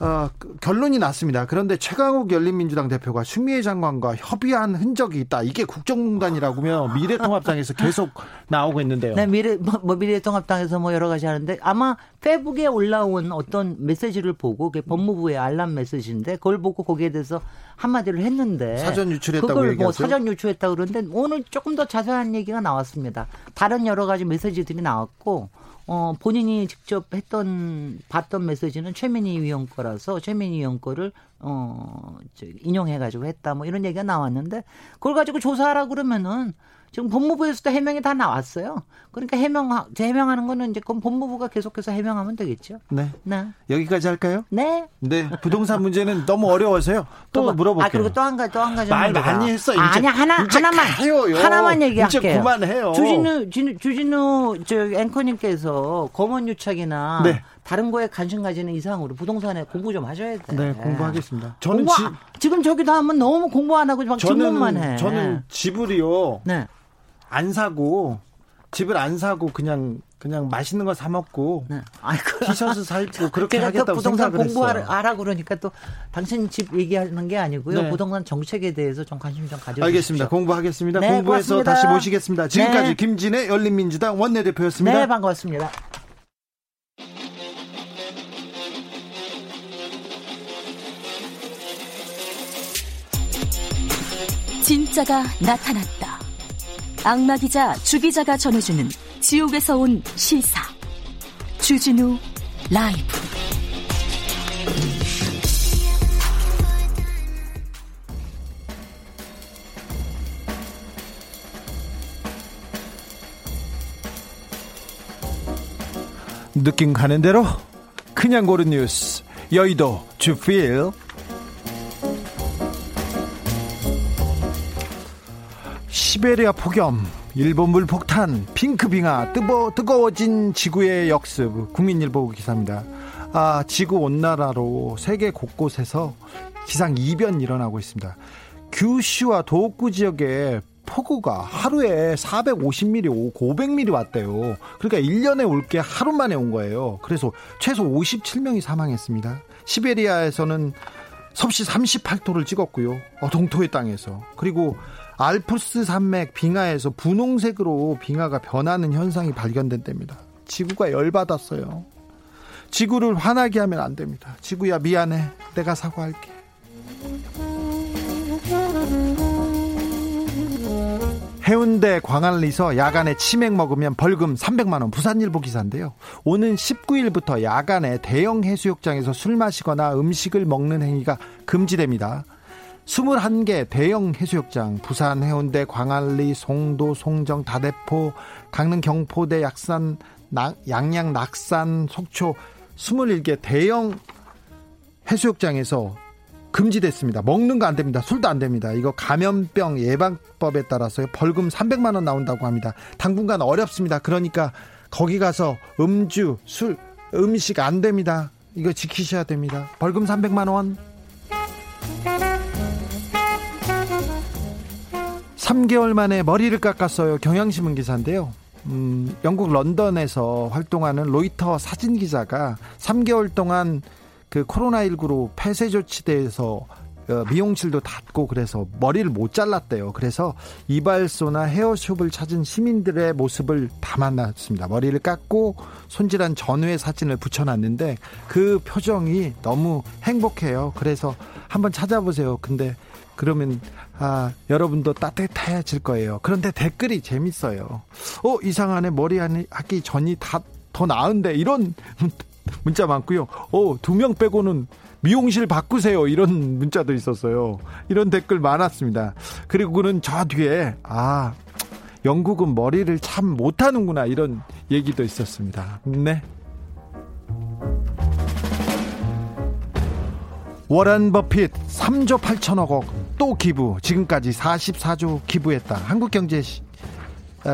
어, 그 결론이 났습니다. 그런데 최강욱 열린민주당 대표가 추미애 장관과 협의한 흔적이 있다. 이게 국정농단이라고며 미래통합당에서 계속 나오고 있는데요. 네, 미래 뭐, 뭐 미래통합당에서 뭐 여러 가지 하는데 아마 페북에 올라온 어떤 메시지를 보고 그게 법무부의 알람 메시지인데 그걸 보고 거기에 대해서 한마디를 했는데 사전 유출했다고 그걸? 뭐 사전 유출했다 그러는데 오늘 조금 더 자세한 얘기가 나왔습니다. 다른 여러 가지 메시지들이 나왔고 어 본인이 직접 했던 봤던 메시지는 최민희 위원 거라서 최민희 위원 거를 어 인용해 가지고 했다 뭐 이런 얘기가 나왔는데 그걸 가지고 조사하라 그러면은 지금 법무부에서도 해명이 다 나왔어요. 그러니까 해명 해명하는 거는 이제 그럼 법무부가 계속해서 해명하면 되겠죠. 네. 네. 여기까지 할까요? 네. 네. 부동산 문제는 너무 어려워서요. 또 뭐, 물어볼게요. 아 그리고 또 한 가지 또 한 가지 말 많이 했어. 이제, 아니 하나 이제 하나만 가요 하나만 얘기할게요. 이제 그만해요. 주진우 주진우, 주진우 저 앵커님께서 검언 유착이나 네. 다른 거에 관심 가지는 이상으로 부동산에 공부 좀 하셔야 돼. 네, 공부하겠습니다. 저는 공부, 지, 지금 저기도 하면 너무 공부 안 하고 막 질문만 해. 저는 집을요. 네. 안 사고 집을 안 사고 그냥 그냥 맛있는 거 사 먹고 네. 아이, 그, 티셔츠 사 [laughs] 입고 그렇게 하겠다고 부동산. 공부하라 그러니까 또 당신 집 얘기하는 게 아니고요. 네. 부동산 정책에 대해서 좀 관심 좀 가져. 알겠습니다. 공부하겠습니다. 네, 공부해서 고맙습니다. 다시 모시겠습니다. 지금까지 네. 김진애 열린민주당 원내대표였습니다. 네, 반갑습니다. 진짜가 나타났다. 악마 기자 주 기자가 전해주는 지옥에서 온 실사. 주진우 라이브. 느낌 가는 대로 그냥 고른 뉴스 여의도 주필 시베리아 폭염 일본 물 폭탄 핑크빙하 뜨거, 뜨거워진 지구의 역습 국민일보 기사입니다 아 지구 온난화로 세계 곳곳에서 기상 이변 일어나고 있습니다 규슈와 도호쿠 지역에 폭우가 하루에 450mm 오고 500mm 왔대요. 그러니까 1년에 올 게 하루 만에 온 거예요. 그래서 최소 57명이 사망했습니다. 시베리아에서는 섭씨 38도를 찍었고요. 어, 동토의 땅에서. 그리고 알프스 산맥 빙하에서 분홍색으로 빙하가 변하는 현상이 발견된답니다. 지구가 열받았어요. 지구를 화나게 하면 안 됩니다. 지구야 미안해. 내가 사과할게. 해운대 광안리서 야간에 치맥 먹으면 벌금 300만 원 부산일보 기사인데요. 오는 19일부터 야간에 대형 해수욕장에서 술 마시거나 음식을 먹는 행위가 금지됩니다. 21개 대형 해수욕장 부산 해운대 광안리 송도 송정 다대포 강릉 경포대 약산 나, 양양 낙산 속초 21개 대형 해수욕장에서 금지됐습니다. 먹는 거 안 됩니다. 술도 안 됩니다. 이거 감염병 예방법에 따라서 벌금 300만 원 나온다고 합니다. 당분간 어렵습니다. 그러니까 거기 가서 음주, 술, 음식 안 됩니다. 이거 지키셔야 됩니다. 벌금 300만 원. 3개월 만에 머리를 깎았어요. 경향신문 기사인데요. 음, 영국 런던에서 활동하는 로이터 사진 기자가 3개월 동안 그 코로나19로 폐쇄 조치돼서 어, 미용실도 닫고 그래서 머리를 못 잘랐대요. 그래서 이발소나 헤어숍을 찾은 시민들의 모습을 담아놨습니다. 머리를 깎고 손질한 전후의 사진을 붙여놨는데 그 표정이 너무 행복해요. 그래서 한번 찾아보세요. 근데 그러면 아 여러분도 따뜻해질 거예요. 그런데 댓글이 재밌어요. 어 이상하네 머리 하기 전이 다 더 나은데 이런 [laughs] 문자 많고요. 어, 두 명 빼고는 미용실 바꾸세요. 이런 문자도 있었어요. 이런 댓글 많았습니다. 그리고는 저 뒤에 아, 영국은 머리를 참 못하는구나 이런 얘기도 있었습니다. 네. 워런 버핏 3조 8천억 원 또 기부 지금까지 44조 기부했다. 한국경제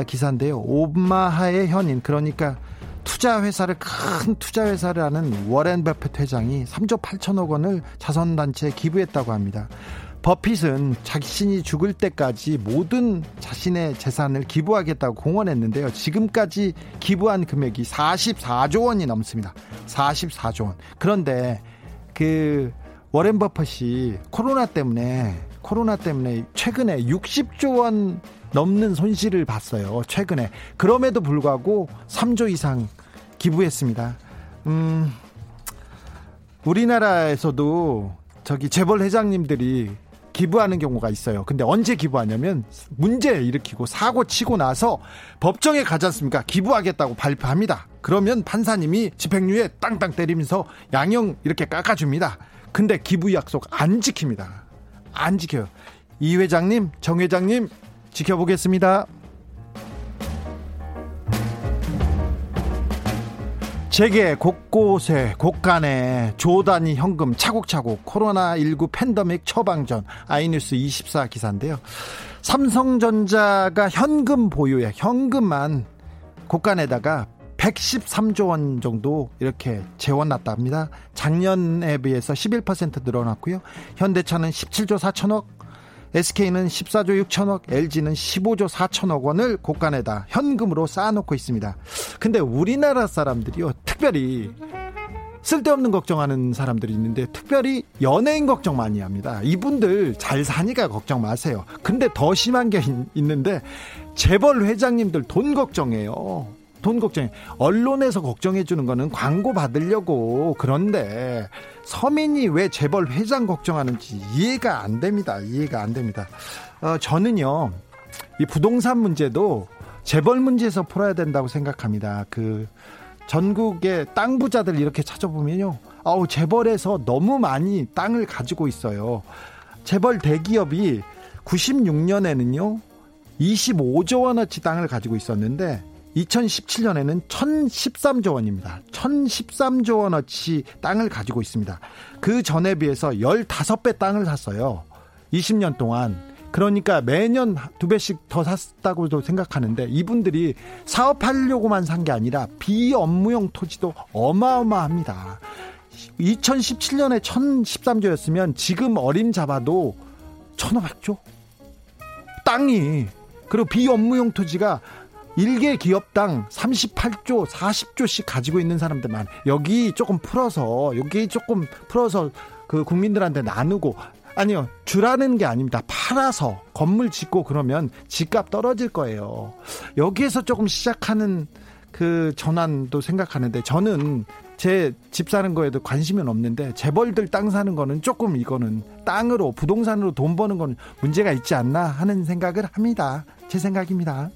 기사인데요. 오마하의 현인 그러니까 투자 회사를 큰 투자 회사를 하는 워렌 버핏 회장이 3조 8천억 원을 자선 단체에 기부했다고 합니다. 버핏은 자신이 죽을 때까지 모든 자신의 재산을 기부하겠다고 공언했는데요. 지금까지 기부한 금액이 44조 원이 넘습니다. 44조 원. 그런데 그 워렌 버핏이 코로나 때문에 코로나 때문에 최근에 60조 원 넘는 손실을 봤어요. 최근에. 그럼에도 불구하고 3조 이상 기부했습니다. 음, 우리나라에서도 저기 재벌 회장님들이 기부하는 경우가 있어요. 근데 언제 기부하냐면 문제 일으키고 사고 치고 나서 법정에 가지 않습니까? 기부하겠다고 발표합니다. 그러면 판사님이 집행유예 땅땅 때리면서 양형 이렇게 깎아줍니다. 근데 기부 약속 안 지킵니다. 안 지켜요. 이 회장님, 정 회장님 지켜보겠습니다. 세계 곳곳에 곳간에 조단위 현금 차곡차곡 코로나19 팬더믹 처방전 아이뉴스 24 기사인데요. 삼성전자가 현금 보유에 현금만 곳간에다가 113조 원 정도 이렇게 재원났다 합니다. 작년에 비해서 11% 늘어났고요. 현대차는 17조 4천억, SK는 14조 6천억, LG는 15조 4천억 원을 곳간에다 현금으로 쌓아놓고 있습니다. 근데 우리나라 사람들이요, 특별히 쓸데없는 걱정하는 사람들이 있는데 특별히 연예인 걱정 많이 합니다. 이분들 잘 사니까 걱정 마세요. 근데 더 심한 게 있는데 재벌 회장님들 돈 걱정해요. 돈 걱정해. 언론에서 걱정해 주는 거는 광고 받으려고 그런데 서민이 왜 재벌 회장 걱정하는지 이해가 안 됩니다. 이해가 안 됩니다. 어, 저는요, 이 부동산 문제도 재벌 문제에서 풀어야 된다고 생각합니다. 그, 전국의 땅 부자들 이렇게 찾아보면요. 아우, 재벌에서 너무 많이 땅을 가지고 있어요. 재벌 대기업이 96년에는요, 25조 원어치 땅을 가지고 있었는데, 2017년에는 1013조 원입니다. 1013조 원어치 땅을 가지고 있습니다. 그 전에 비해서 15배 땅을 샀어요. 20년 동안. 그러니까 매년 두 배씩 더 샀다고도 생각하는데 이분들이 사업하려고만 산 게 아니라 비업무용 토지도 어마어마합니다. 2017년에 1013조였으면 지금 어림 잡아도 1500조? 땅이 그리고 비업무용 토지가 일개 기업당 38조, 40조씩 가지고 있는 사람들만 여기 조금 풀어서 여기 조금 풀어서 그 국민들한테 나누고 아니요 주라는 게 아닙니다. 팔아서 건물 짓고 그러면 집값 떨어질 거예요. 여기에서 조금 시작하는 그 전환도 생각하는데 저는 제 집 사는 거에도 관심은 없는데 재벌들 땅 사는 거는 조금 이거는 땅으로 부동산으로 돈 버는 건 문제가 있지 않나 하는 생각을 합니다. 제 생각입니다.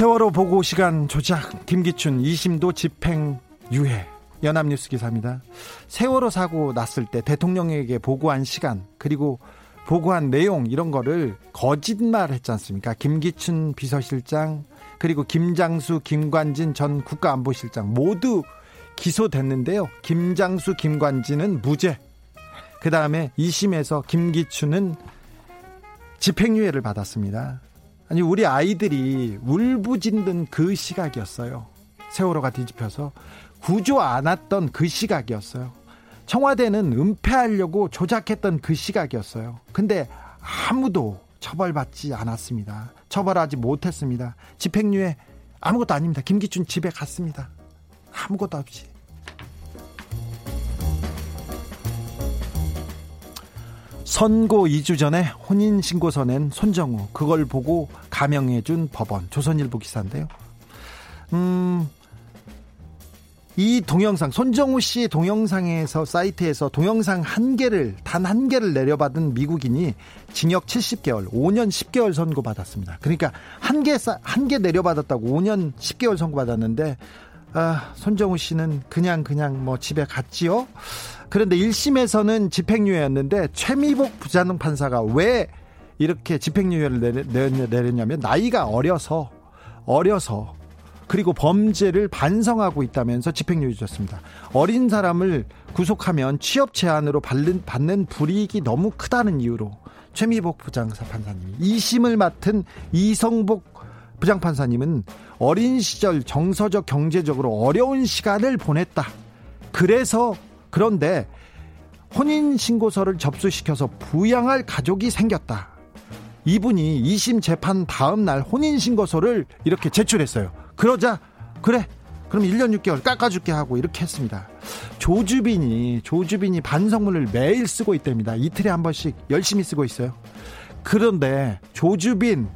세월호 보고 시간 조작 김기춘 2심도 집행 유예 연합뉴스 기사입니다. 세월호 사고 났을 때 대통령에게 보고한 시간 그리고 보고한 내용 이런 거를 거짓말 했지 않습니까? 김기춘 비서실장 그리고 김장수 김관진 전 국가안보실장 모두 기소됐는데요. 김장수 김관진은 무죄. 그 다음에 2심에서 김기춘은 집행유예를 받았습니다. 아니 우리 아이들이 울부짖는 그 시각이었어요. 세월호가 뒤집혀서 구조 않았던 그 시각이었어요. 청와대는 은폐하려고 조작했던 그 시각이었어요. 근데 아무도 처벌받지 않았습니다. 처벌하지 못했습니다. 집행유예 아무것도 아닙니다. 김기춘 집에 갔습니다. 아무것도 없이. 선고 2주 전에 혼인신고서 낸 손정우 그걸 보고 감형해준 법원 조선일보 기사인데요. 음, 이 동영상 손정우 씨 동영상에서 사이트에서 동영상 한 개를 단 한 개를 내려받은 미국인이 징역 70개월, 5년 10개월 선고 받았습니다. 그러니까 한 개 한 개 내려받았다고 5년 10개월 선고 받았는데 아, 손정우 씨는 그냥 그냥 뭐 집에 갔지요. 그런데 1심에서는 집행유예였는데 최미복 부자능 판사가 왜 이렇게 집행유예를 내렸냐면 나이가 어려서 어려서 그리고 범죄를 반성하고 있다면서 집행유예 줬습니다. 어린 사람을 구속하면 취업 제한으로 받는, 받는 불이익이 너무 크다는 이유로 최미복 부장사 판사님이 2심을 맡은 이성복 부장판사님은 어린 시절 정서적 경제적으로 어려운 시간을 보냈다. 그래서 그런데 혼인신고서를 접수시켜서 부양할 가족이 생겼다. 이분이 2심 재판 다음 날 혼인신고서를 이렇게 제출했어요. 그러자, 그래, 그럼 1년 6개월 깎아줄게 하고 이렇게 했습니다. 조주빈이, 조주빈이 반성문을 매일 쓰고 있답니다. 이틀에 한 번씩 열심히 쓰고 있어요. 그런데 조주빈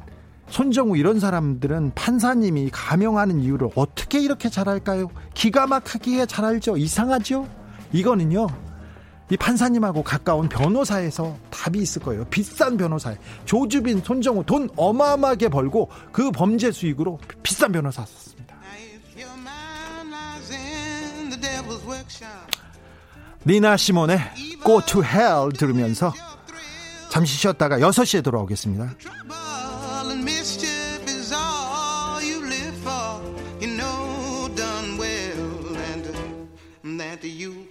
손정우 이런 사람들은 판사님이 감형하는 이유를 어떻게 이렇게 잘할까요? 기가 막히게 잘 알죠. 이상하죠? 이거는요. 이 판사님하고 가까운 변호사에서 답이 있을 거예요. 비싼 변호사에 조주빈, 손정우 돈 어마어마하게 벌고 그 범죄 수익으로 비싼 변호사 썼습니다. 니나 시몬의 Go to Hell 들으면서 잠시 쉬었다가 6시에 돌아오겠습니다. you.